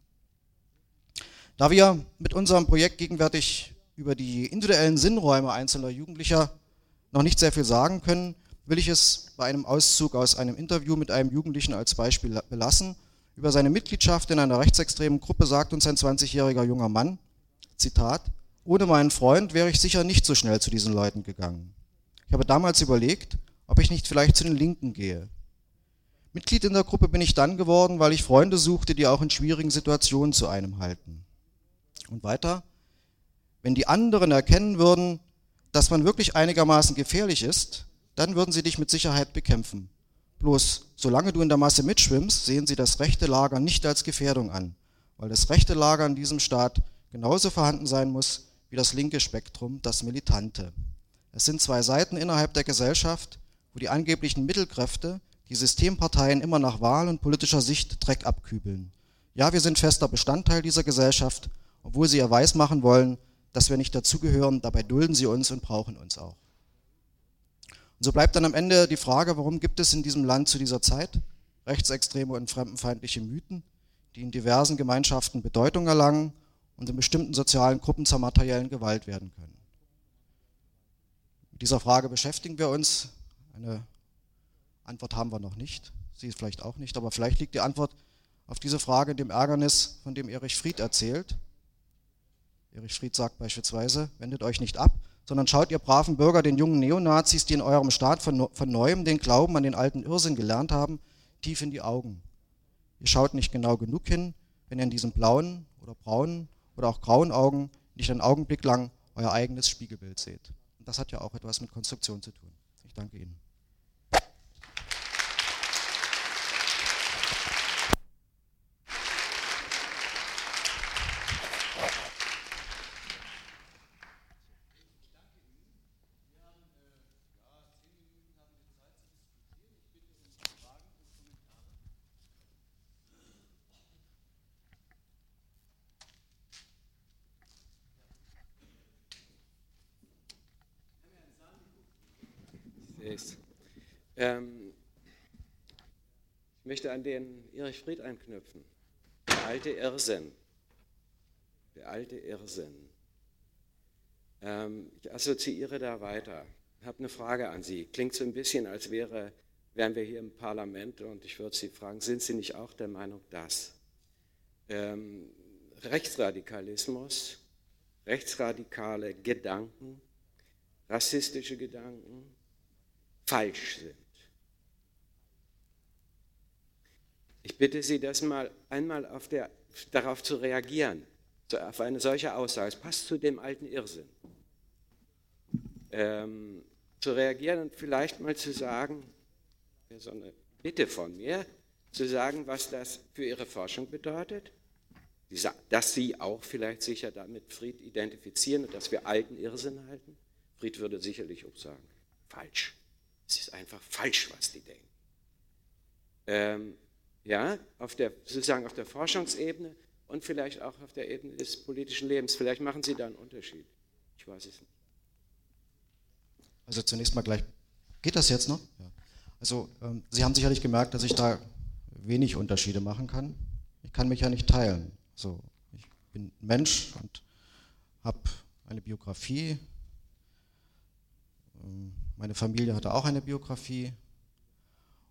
Da wir mit unserem Projekt gegenwärtig über die individuellen Sinnräume einzelner Jugendlicher noch nicht sehr viel sagen können, will ich es bei einem Auszug aus einem Interview mit einem Jugendlichen als Beispiel belassen. Über seine Mitgliedschaft in einer rechtsextremen Gruppe sagt uns ein 20-jähriger junger Mann, Zitat, ohne meinen Freund wäre ich sicher nicht so schnell zu diesen Leuten gegangen. Ich habe damals überlegt, ob ich nicht vielleicht zu den Linken gehe. Mitglied in der Gruppe bin ich dann geworden, weil ich Freunde suchte, die auch in schwierigen Situationen zu einem halten. Und weiter, wenn die anderen erkennen würden, dass man wirklich einigermaßen gefährlich ist, dann würden sie dich mit Sicherheit bekämpfen. Bloß, solange du in der Masse mitschwimmst, sehen sie das rechte Lager nicht als Gefährdung an, weil das rechte Lager in diesem Staat genauso vorhanden sein muss wie das linke Spektrum, das Militante. Es sind zwei Seiten innerhalb der Gesellschaft, wo die angeblichen Mittelkräfte die Systemparteien immer nach Wahl und politischer Sicht Dreck abkübeln. Ja, wir sind fester Bestandteil dieser Gesellschaft obwohl sie ja weismachen wollen, dass wir nicht dazugehören, dabei dulden sie uns und brauchen uns auch. Und so bleibt dann am Ende die Frage, warum gibt es in diesem Land zu dieser Zeit rechtsextreme und fremdenfeindliche Mythen, die in diversen Gemeinschaften Bedeutung erlangen und in bestimmten sozialen Gruppen zur materiellen Gewalt werden können. Mit dieser Frage beschäftigen wir uns. Eine Antwort haben wir noch nicht, Sie vielleicht auch nicht, aber vielleicht liegt die Antwort auf diese Frage in dem Ärgernis, von dem Erich Fried erzählt. Erich Fried sagt beispielsweise, wendet euch nicht ab, sondern schaut ihr braven Bürger den jungen Neonazis, die in eurem Staat von, von neuem den Glauben an den alten Irrsinn gelernt haben, tief in die Augen. Ihr schaut nicht genau genug hin, wenn ihr in diesen blauen oder braunen oder auch grauen Augen nicht einen Augenblick lang euer eigenes Spiegelbild seht. Und das hat ja auch etwas mit Konstruktion zu tun. Ich danke Ihnen. Ist. Ähm, ich möchte an den Erich Fried anknüpfen. Der alte Irrsinn. Der alte Irrsinn. Ähm, ich assoziiere da weiter. Ich habe eine Frage an Sie. Klingt so ein bisschen, als wäre, wären wir hier im Parlament und ich würde Sie fragen, sind Sie nicht auch der Meinung, dass ähm, Rechtsradikalismus, rechtsradikale Gedanken, rassistische Gedanken falsch sind? Ich bitte Sie, das mal einmal der, darauf zu reagieren, auf eine solche Aussage. Es passt zu dem alten Irrsinn. Ähm, zu reagieren und vielleicht mal zu sagen, so eine Bitte von mir, zu sagen, was das für Ihre Forschung bedeutet, dass Sie auch vielleicht sicher damit Fried identifizieren und dass wir alten Irrsinn halten. Fried würde sicherlich auch sagen, falsch. Es ist einfach falsch, was die denken. Ähm, ja, auf der, sozusagen auf der Forschungsebene und vielleicht auch auf der Ebene des politischen Lebens. Vielleicht machen Sie da einen Unterschied. Ich weiß es nicht. Also zunächst mal gleich, geht das jetzt noch? Ja. Also ähm, Sie haben sicherlich gemerkt, dass ich da wenig Unterschiede machen kann. Ich kann mich ja nicht teilen. So, ich bin Mensch und habe eine Biografie. Ähm, meine Familie hatte auch eine Biografie.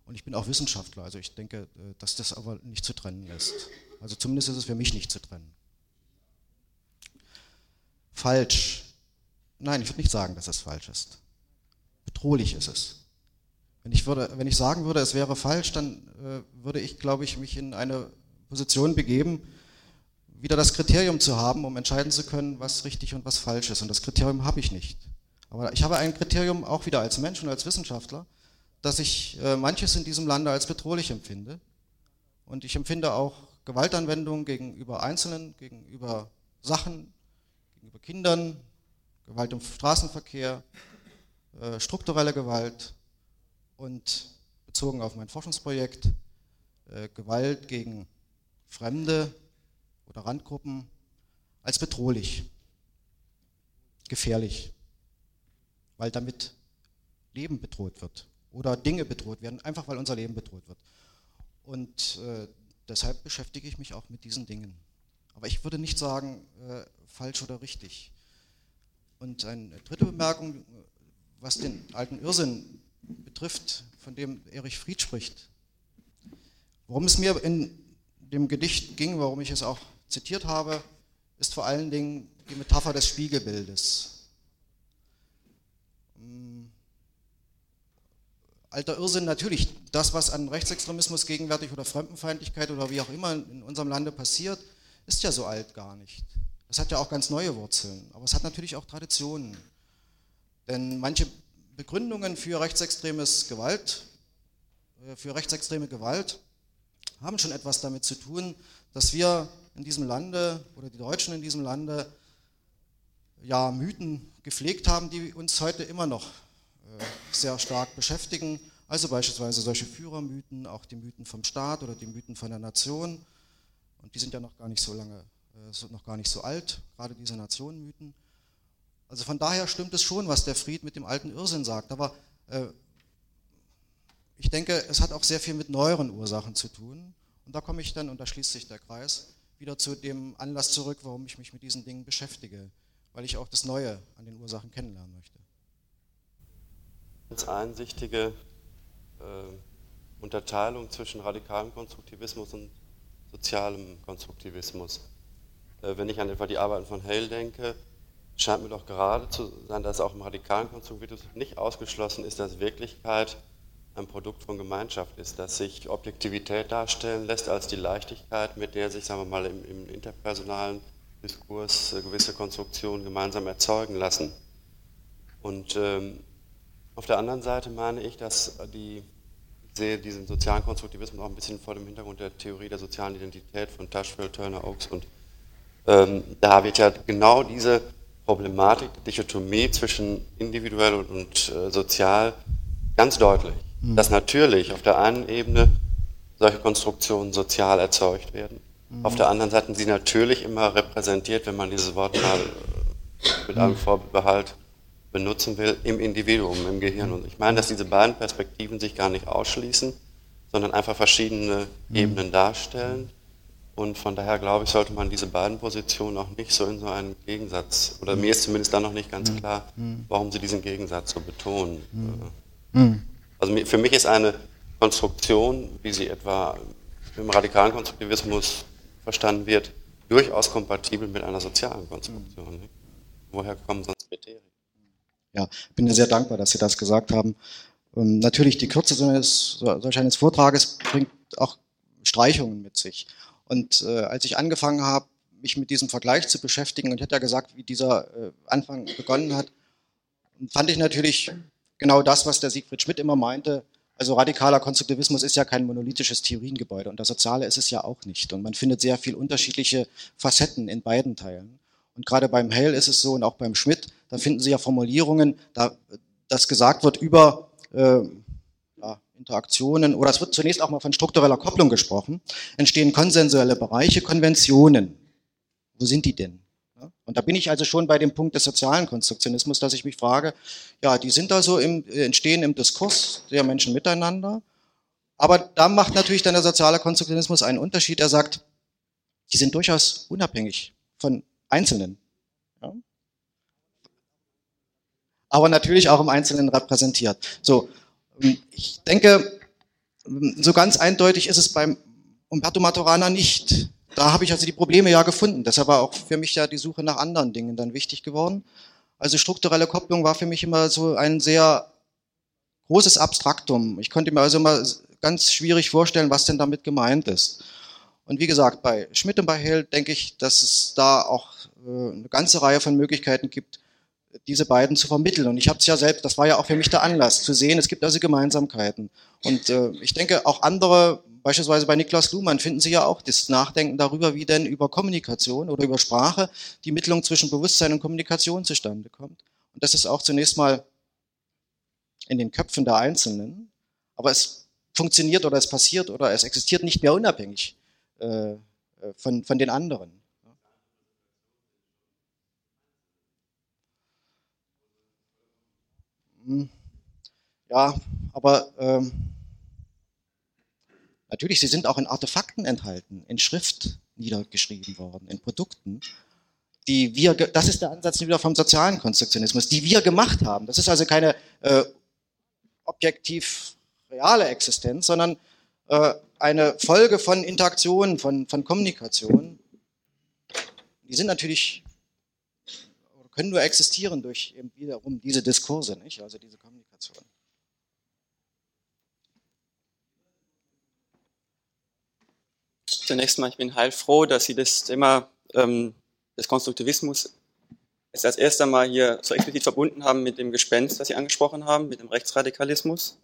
Und ich bin auch Wissenschaftler, also ich denke, äh, dass das aber nicht zu trennen ist. Also zumindest ist es für mich nicht zu trennen. Falsch. Nein, ich würde nicht sagen, dass es falsch ist. Bedrohlich ist es. Wenn ich, würde, wenn ich sagen würde, es wäre falsch, dann äh, würde ich, glaube ich, mich in eine Position begeben, wieder das Kriterium zu haben, um entscheiden zu können, was richtig und was falsch ist. Und das Kriterium habe ich nicht. Aber ich habe ein Kriterium auch wieder als Mensch und als Wissenschaftler, dass ich äh, manches in diesem Lande als bedrohlich empfinde. Und ich empfinde auch Gewaltanwendungen gegenüber Einzelnen, gegenüber Sachen, gegenüber Kindern, Gewalt im Straßenverkehr, äh, strukturelle Gewalt und bezogen auf mein Forschungsprojekt äh, Gewalt gegen Fremde oder Randgruppen als bedrohlich, gefährlich, weil damit Leben bedroht wird oder Dinge bedroht werden, einfach weil unser Leben bedroht wird. Und äh, deshalb beschäftige ich mich auch mit diesen Dingen. Aber ich würde nicht sagen, äh, falsch oder richtig. Und eine dritte Bemerkung, was den alten Irrsinn betrifft, von dem Erich Fried spricht. Worum es mir in dem Gedicht ging, warum ich es auch zitiert habe, ist vor allen Dingen die Metapher des Spiegelbildes. Alter Irrsinn natürlich das, was an Rechtsextremismus gegenwärtig oder Fremdenfeindlichkeit oder wie auch immer in unserem Lande passiert, ist ja so alt gar nicht. Das hat ja auch ganz neue Wurzeln, aber es hat natürlich auch Traditionen. Denn manche Begründungen für rechtsextremes Gewalt, äh, für rechtsextreme Gewalt haben schon etwas damit zu tun, dass wir in diesem Lande oder die Deutschen in diesem Lande ja Mythen gepflegt haben, die uns heute immer noch sehr stark beschäftigen. Also beispielsweise solche Führermythen, auch die Mythen vom Staat oder die Mythen von der Nation. Und die sind ja noch gar nicht so lange, äh, noch gar nicht so alt, gerade diese Nationenmythen. Also von daher stimmt es schon, was der Fried mit dem alten Irrsinn sagt. Aber äh, ich denke, es hat auch sehr viel mit neueren Ursachen zu tun. Und da komme ich dann, und da schließt sich der Kreis, wieder zu dem Anlass zurück, warum ich mich mit diesen Dingen beschäftige, weil ich auch das Neue an den Ursachen kennenlernen möchte ganz einsichtige äh, Unterteilung zwischen radikalem Konstruktivismus und sozialem Konstruktivismus. Äh, wenn ich an etwa die Arbeiten von Hale denke, scheint mir doch gerade zu sein, dass auch im radikalen Konstruktivismus nicht ausgeschlossen ist, dass Wirklichkeit ein Produkt von Gemeinschaft ist, dass sich Objektivität darstellen lässt als die Leichtigkeit, mit der sich, sagen wir mal, im, im interpersonalen Diskurs äh, gewisse Konstruktionen gemeinsam erzeugen lassen. Und ähm, auf der anderen Seite meine ich, dass die, ich sehe diesen sozialen Konstruktivismus auch ein bisschen vor dem Hintergrund der Theorie der sozialen Identität von Tashfield, Turner, Oakes und ähm, da wird ja genau diese Problematik, die Dichotomie zwischen individuell und, und äh, sozial ganz deutlich. Mhm. Dass natürlich auf der einen Ebene solche Konstruktionen sozial erzeugt werden, mhm. auf der anderen Seite sie natürlich immer repräsentiert, wenn man dieses Wort mal äh, mit einem mhm. Vorbehalt benutzen will im Individuum, im Gehirn. Und ich meine, dass diese beiden Perspektiven sich gar nicht ausschließen, sondern einfach verschiedene mhm. Ebenen darstellen. Und von daher glaube ich, sollte man diese beiden Positionen auch nicht so in so einen Gegensatz, oder mir ist zumindest dann noch nicht ganz mhm. klar, mhm. warum sie diesen Gegensatz so betonen. Mhm. Also für mich ist eine Konstruktion, wie sie etwa im radikalen Konstruktivismus verstanden wird, durchaus kompatibel mit einer sozialen Konstruktion. Nicht? Woher kommen sonst Kriterien? Ja, bin sehr dankbar, dass Sie das gesagt haben. Ähm, natürlich, die Kürze solch eines Vortrages bringt auch Streichungen mit sich. Und äh, als ich angefangen habe, mich mit diesem Vergleich zu beschäftigen, und ich hatte ja gesagt, wie dieser äh, Anfang begonnen hat, fand ich natürlich genau das, was der Siegfried Schmidt immer meinte. Also radikaler Konstruktivismus ist ja kein monolithisches Theoriengebäude und das Soziale ist es ja auch nicht. Und man findet sehr viel unterschiedliche Facetten in beiden Teilen. Und gerade beim Hale ist es so und auch beim Schmidt, da finden Sie ja Formulierungen, da das gesagt wird über äh, ja, Interaktionen oder es wird zunächst auch mal von struktureller Kopplung gesprochen, entstehen konsensuelle Bereiche, Konventionen. Wo sind die denn? Und da bin ich also schon bei dem Punkt des sozialen Konstruktionismus, dass ich mich frage, ja, die sind da so im, entstehen im Diskurs der Menschen miteinander. Aber da macht natürlich dann der soziale Konstruktionismus einen Unterschied. Er sagt, die sind durchaus unabhängig von Einzelnen. Ja? Aber natürlich auch im Einzelnen repräsentiert. So, ich denke, so ganz eindeutig ist es beim Umberto Maturana nicht. Da habe ich also die Probleme ja gefunden. Deshalb war auch für mich ja die Suche nach anderen Dingen dann wichtig geworden. Also strukturelle Kopplung war für mich immer so ein sehr großes Abstraktum. Ich konnte mir also immer ganz schwierig vorstellen, was denn damit gemeint ist. Und wie gesagt, bei Schmidt und bei Hell denke ich, dass es da auch äh, eine ganze Reihe von Möglichkeiten gibt, diese beiden zu vermitteln. Und ich habe es ja selbst, das war ja auch für mich der Anlass, zu sehen, es gibt also Gemeinsamkeiten. Und äh, ich denke, auch andere, beispielsweise bei Niklas Luhmann, finden Sie ja auch das Nachdenken darüber, wie denn über Kommunikation oder über Sprache die Mittlung zwischen Bewusstsein und Kommunikation zustande kommt. Und das ist auch zunächst mal in den Köpfen der Einzelnen, aber es funktioniert oder es passiert oder es existiert nicht mehr unabhängig äh, äh von, von den anderen. Hm. Ja, aber ähm, natürlich, sie sind auch in Artefakten enthalten, in Schrift niedergeschrieben worden, in Produkten, die wir, das ist der Ansatz wieder vom sozialen Konstruktionismus, die wir gemacht haben. Das ist also keine äh, objektiv reale Existenz, sondern äh, eine Folge von Interaktionen, von, von Kommunikation. Die sind natürlich können nur existieren durch eben wiederum diese Diskurse, nicht? also diese Kommunikation. Zunächst mal, ich bin heilfroh, dass Sie das Thema ähm, des Konstruktivismus es als erster Mal hier so explizit verbunden haben mit dem Gespenst, das Sie angesprochen haben, mit dem Rechtsradikalismus.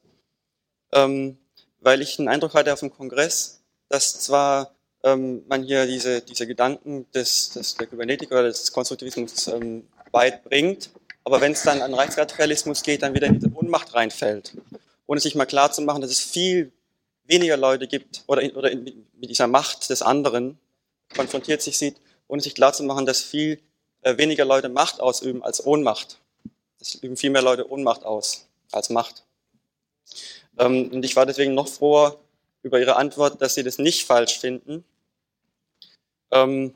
Ähm, weil ich den Eindruck hatte auf dem Kongress, dass zwar ähm, man hier diese, diese Gedanken des, des, der Kybernetik oder des Konstruktivismus ähm, weit bringt, aber wenn es dann an Rechtsradikalismus geht, dann wieder in diese Ohnmacht reinfällt. Ohne sich mal klar zu machen, dass es viel weniger Leute gibt oder, in, oder in, mit dieser Macht des anderen konfrontiert sich sieht, ohne sich klar zu machen, dass viel äh, weniger Leute Macht ausüben als Ohnmacht. Es üben viel mehr Leute Ohnmacht aus als Macht. Ähm, und ich war deswegen noch froher über Ihre Antwort, dass Sie das nicht falsch finden. Ähm,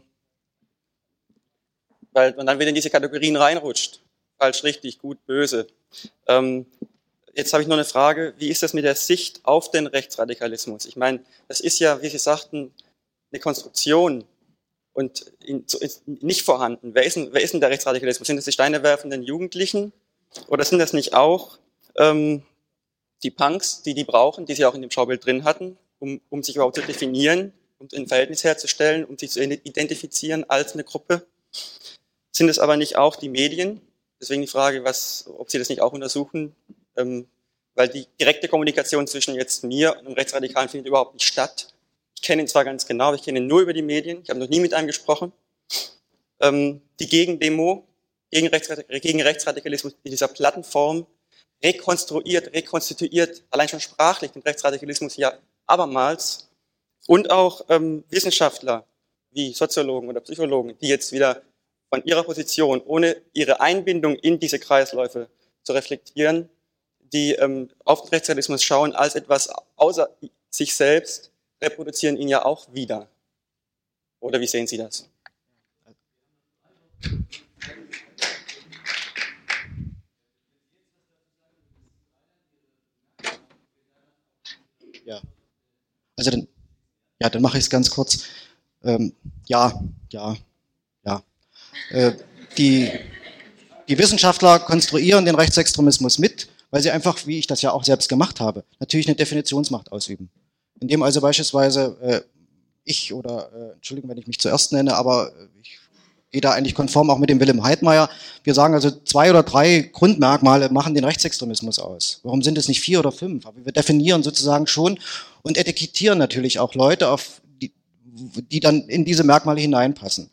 weil man dann wieder in diese Kategorien reinrutscht. Falsch, richtig, gut, böse. Ähm, jetzt habe ich noch eine Frage, wie ist das mit der Sicht auf den Rechtsradikalismus? Ich meine, das ist ja, wie Sie sagten, eine Konstruktion und nicht vorhanden. Wer ist, denn, wer ist denn der Rechtsradikalismus? Sind das die steinewerfenden Jugendlichen oder sind das nicht auch ähm, die Punks, die die brauchen, die sie auch in dem Schaubild drin hatten, um, um sich überhaupt zu definieren und ein Verhältnis herzustellen, um sich zu identifizieren als eine Gruppe? Sind es aber nicht auch die Medien? Deswegen die Frage, was, ob Sie das nicht auch untersuchen, ähm, weil die direkte Kommunikation zwischen jetzt mir und einem Rechtsradikalen findet überhaupt nicht statt. Ich kenne ihn zwar ganz genau, aber ich kenne ihn nur über die Medien. Ich habe noch nie mit einem gesprochen. Ähm, die Gegendemo gegen, Rechtsradik gegen Rechtsradikalismus in dieser Plattenform rekonstruiert, rekonstituiert, allein schon sprachlich den Rechtsradikalismus ja abermals. Und auch ähm, Wissenschaftler wie Soziologen oder Psychologen, die jetzt wieder von ihrer Position, ohne ihre Einbindung in diese Kreisläufe zu reflektieren, die ähm, auf den Rechtsradikalismus schauen als etwas außer sich selbst, reproduzieren ihn ja auch wieder. Oder wie sehen Sie das? Ja. Also dann, ja, dann mache ich es ganz kurz. Ähm, ja, ja, ja. Äh, die, die Wissenschaftler konstruieren den Rechtsextremismus mit, weil sie einfach, wie ich das ja auch selbst gemacht habe, natürlich eine Definitionsmacht ausüben. Indem also beispielsweise äh, ich oder, äh, Entschuldigung, wenn ich mich zuerst nenne, aber ich gehe da eigentlich konform auch mit dem Willem Heidmeier. Wir sagen also, zwei oder drei Grundmerkmale machen den Rechtsextremismus aus. Warum sind es nicht vier oder fünf? Aber wir definieren sozusagen schon und etikettieren natürlich auch Leute, auf die, die dann in diese Merkmale hineinpassen.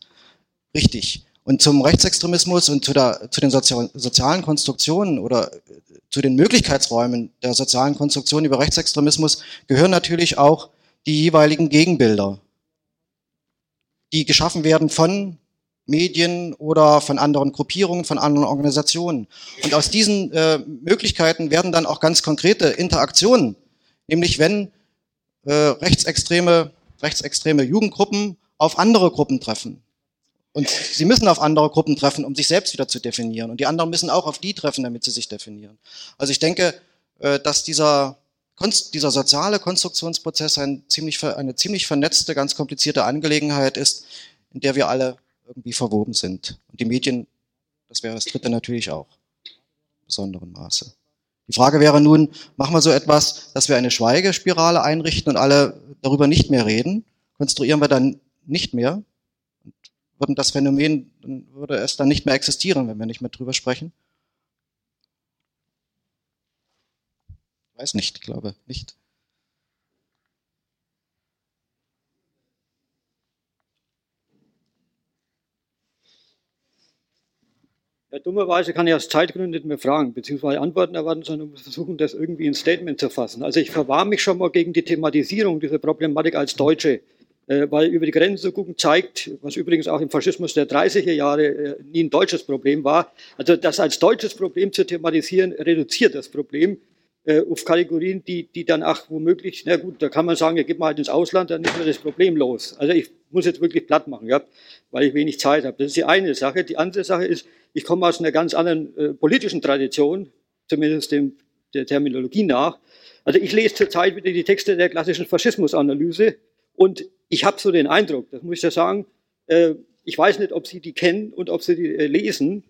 Richtig. Und zum Rechtsextremismus und zu, der, zu den sozialen Konstruktionen oder zu den Möglichkeitsräumen der sozialen Konstruktion über Rechtsextremismus gehören natürlich auch die jeweiligen Gegenbilder, die geschaffen werden von Medien oder von anderen Gruppierungen, von anderen Organisationen. Und aus diesen äh, Möglichkeiten werden dann auch ganz konkrete Interaktionen, nämlich wenn äh, rechtsextreme, rechtsextreme Jugendgruppen auf andere Gruppen treffen. Und sie müssen auf andere Gruppen treffen, um sich selbst wieder zu definieren. Und die anderen müssen auch auf die treffen, damit sie sich definieren. Also ich denke, äh, dass dieser, dieser soziale Konstruktionsprozess ein ziemlich, eine ziemlich vernetzte, ganz komplizierte Angelegenheit ist, in der wir alle irgendwie verwoben sind. Und die Medien, das wäre das dritte natürlich auch, in besonderem Maße. Die Frage wäre nun, machen wir so etwas, dass wir eine Schweigespirale einrichten und alle darüber nicht mehr reden? Konstruieren wir dann nicht mehr? Und würden das Phänomen, würde es dann nicht mehr existieren, wenn wir nicht mehr drüber sprechen? Weiß nicht, ich glaube nicht. Ja, dummerweise kann ich aus Zeitgründen nicht mehr fragen, beziehungsweise Antworten erwarten, sondern versuchen, das irgendwie in Statement zu fassen. Also ich verwarre mich schon mal gegen die Thematisierung dieser Problematik als Deutsche, äh, weil über die Grenzen zu gucken zeigt, was übrigens auch im Faschismus der 30er Jahre äh, nie ein deutsches Problem war. Also das als deutsches Problem zu thematisieren, reduziert das Problem äh, auf Kategorien, die, die dann auch womöglich, na gut, da kann man sagen, ja, geht mal halt ins Ausland, dann ist mir das Problem los. Also ich muss jetzt wirklich platt machen, ja, weil ich wenig Zeit habe. Das ist die eine Sache. Die andere Sache ist, ich komme aus einer ganz anderen äh, politischen Tradition, zumindest dem, der Terminologie nach. Also ich lese zurzeit wieder die Texte der klassischen Faschismusanalyse und ich habe so den Eindruck, das muss ich ja sagen, äh, ich weiß nicht, ob Sie die kennen und ob Sie die äh, lesen.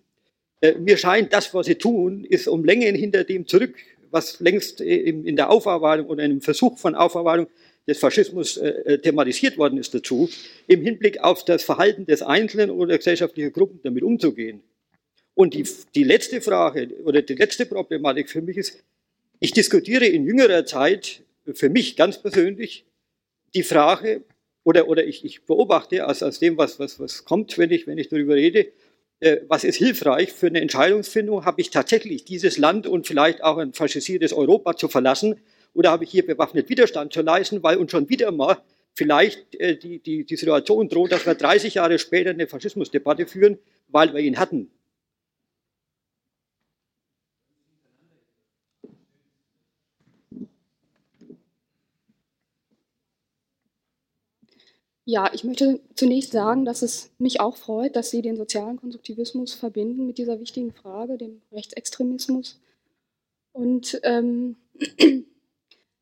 Äh, mir scheint, das, was Sie tun, ist um Längen hinter dem zurück, was längst äh, in der Aufarbeitung oder in einem Versuch von Aufarbeitung des Faschismus äh, äh, thematisiert worden ist dazu, im Hinblick auf das Verhalten des Einzelnen oder gesellschaftlicher Gruppen damit umzugehen. Und die, die letzte Frage oder die letzte Problematik für mich ist, ich diskutiere in jüngerer Zeit für mich ganz persönlich die Frage, oder, oder ich, ich beobachte aus, aus dem, was, was, was kommt, wenn ich, wenn ich darüber rede, äh, was ist hilfreich für eine Entscheidungsfindung? Habe ich tatsächlich dieses Land und vielleicht auch ein faschisiertes Europa zu verlassen? Oder habe ich hier bewaffnet Widerstand zu leisten, weil uns schon wieder mal vielleicht äh, die, die, die Situation droht, dass wir 30 Jahre später eine Faschismusdebatte führen, weil wir ihn hatten. Ja, ich möchte zunächst sagen, dass es mich auch freut, dass Sie den sozialen Konstruktivismus verbinden mit dieser wichtigen Frage, dem Rechtsextremismus. Und ähm,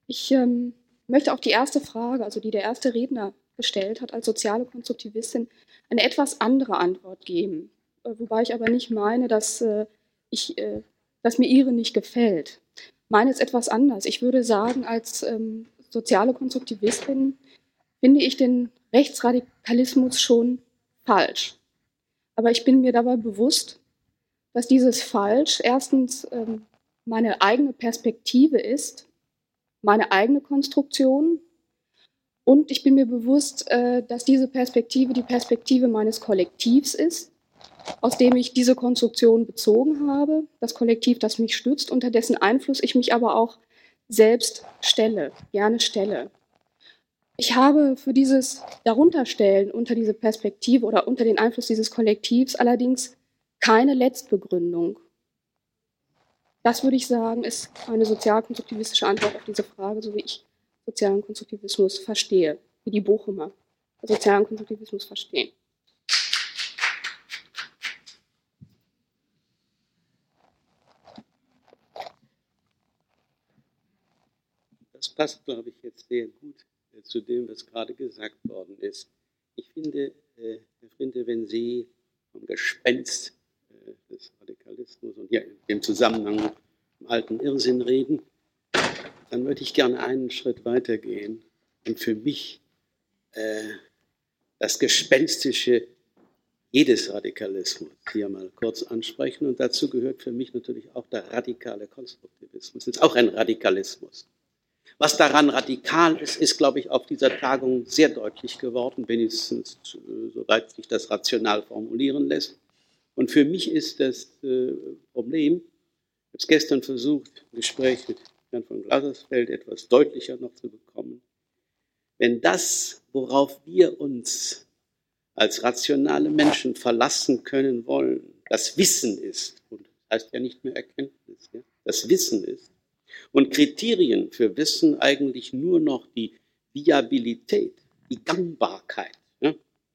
ich ähm, möchte auch die erste Frage, also die der erste Redner gestellt hat, als soziale Konstruktivistin, eine etwas andere Antwort geben. Äh, wobei ich aber nicht meine, dass, äh, ich, äh, dass mir Ihre nicht gefällt. Meine ist etwas anders. Ich würde sagen, als ähm, soziale Konstruktivistin finde ich den Rechtsradikalismus schon falsch. Aber ich bin mir dabei bewusst, dass dieses Falsch erstens ähm, meine eigene Perspektive ist, meine eigene Konstruktion. Und ich bin mir bewusst, äh, dass diese Perspektive die Perspektive meines Kollektivs ist, aus dem ich diese Konstruktion bezogen habe. Das Kollektiv, das mich stützt, unter dessen Einfluss ich mich aber auch selbst stelle, gerne stelle. Ich habe für dieses Darunterstellen unter diese Perspektive oder unter den Einfluss dieses Kollektivs allerdings keine Letztbegründung. Das würde ich sagen, ist eine sozialkonstruktivistische Antwort auf diese Frage, so wie ich sozialen Konstruktivismus verstehe, wie die Bochumer sozialen Konstruktivismus verstehen. Das passt, glaube ich, jetzt sehr gut zu dem, was gerade gesagt worden ist. Ich finde, äh, Herr Frinte, wenn Sie vom Gespenst äh, des Radikalismus und ja, im Zusammenhang im alten Irrsinn reden, dann würde ich gerne einen Schritt weitergehen und für mich äh, das Gespenstische jedes Radikalismus hier mal kurz ansprechen. Und dazu gehört für mich natürlich auch der radikale Konstruktivismus. Das ist auch ein Radikalismus. Was daran radikal ist, ist, glaube ich, auf dieser Tagung sehr deutlich geworden, wenigstens äh, soweit sich das rational formulieren lässt. Und für mich ist das äh, Problem, ich habe es gestern versucht, im Gespräch mit Herrn von Glasersfeld etwas deutlicher noch zu bekommen. Wenn das, worauf wir uns als rationale Menschen verlassen können wollen, das Wissen ist, und das heißt ja nicht mehr Erkenntnis, ja, das Wissen ist, und Kriterien für Wissen eigentlich nur noch die Viabilität, die Gangbarkeit. Ja?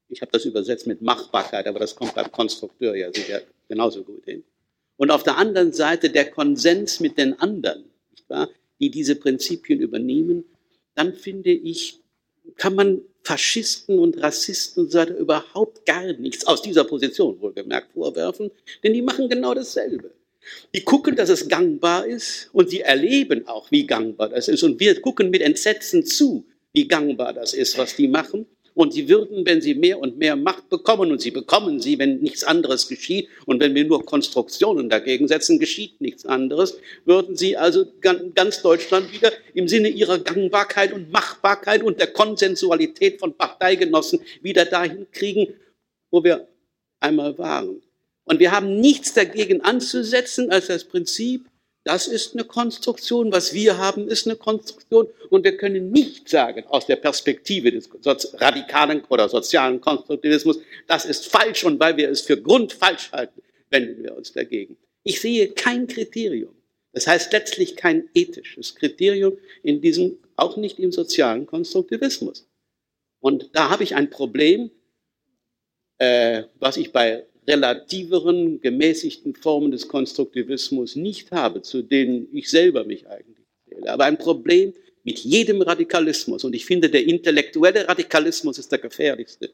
Ich habe das übersetzt mit Machbarkeit, aber das kommt beim Konstrukteur ja sicher genauso gut hin. Und auf der anderen Seite der Konsens mit den anderen, wahr, die diese Prinzipien übernehmen, dann finde ich, kann man Faschisten und Rassisten und so weiter überhaupt gar nichts aus dieser Position wohlgemerkt vorwerfen, denn die machen genau dasselbe. Die gucken, dass es gangbar ist und sie erleben auch, wie gangbar das ist. Und wir gucken mit Entsetzen zu, wie gangbar das ist, was die machen. Und sie würden, wenn sie mehr und mehr Macht bekommen, und sie bekommen sie, wenn nichts anderes geschieht, und wenn wir nur Konstruktionen dagegen setzen, geschieht nichts anderes, würden sie also ganz Deutschland wieder im Sinne ihrer Gangbarkeit und Machbarkeit und der Konsensualität von Parteigenossen wieder dahin kriegen, wo wir einmal waren. Und wir haben nichts dagegen anzusetzen als das Prinzip, das ist eine Konstruktion, was wir haben, ist eine Konstruktion. Und wir können nicht sagen, aus der Perspektive des radikalen oder sozialen Konstruktivismus, das ist falsch und weil wir es für grundfalsch halten, wenden wir uns dagegen. Ich sehe kein Kriterium. Das heißt letztlich kein ethisches Kriterium in diesem, auch nicht im sozialen Konstruktivismus. Und da habe ich ein Problem, äh, was ich bei relativeren, gemäßigten Formen des Konstruktivismus nicht habe, zu denen ich selber mich eigentlich zähle. Aber ein Problem mit jedem Radikalismus. Und ich finde, der intellektuelle Radikalismus ist der gefährlichste.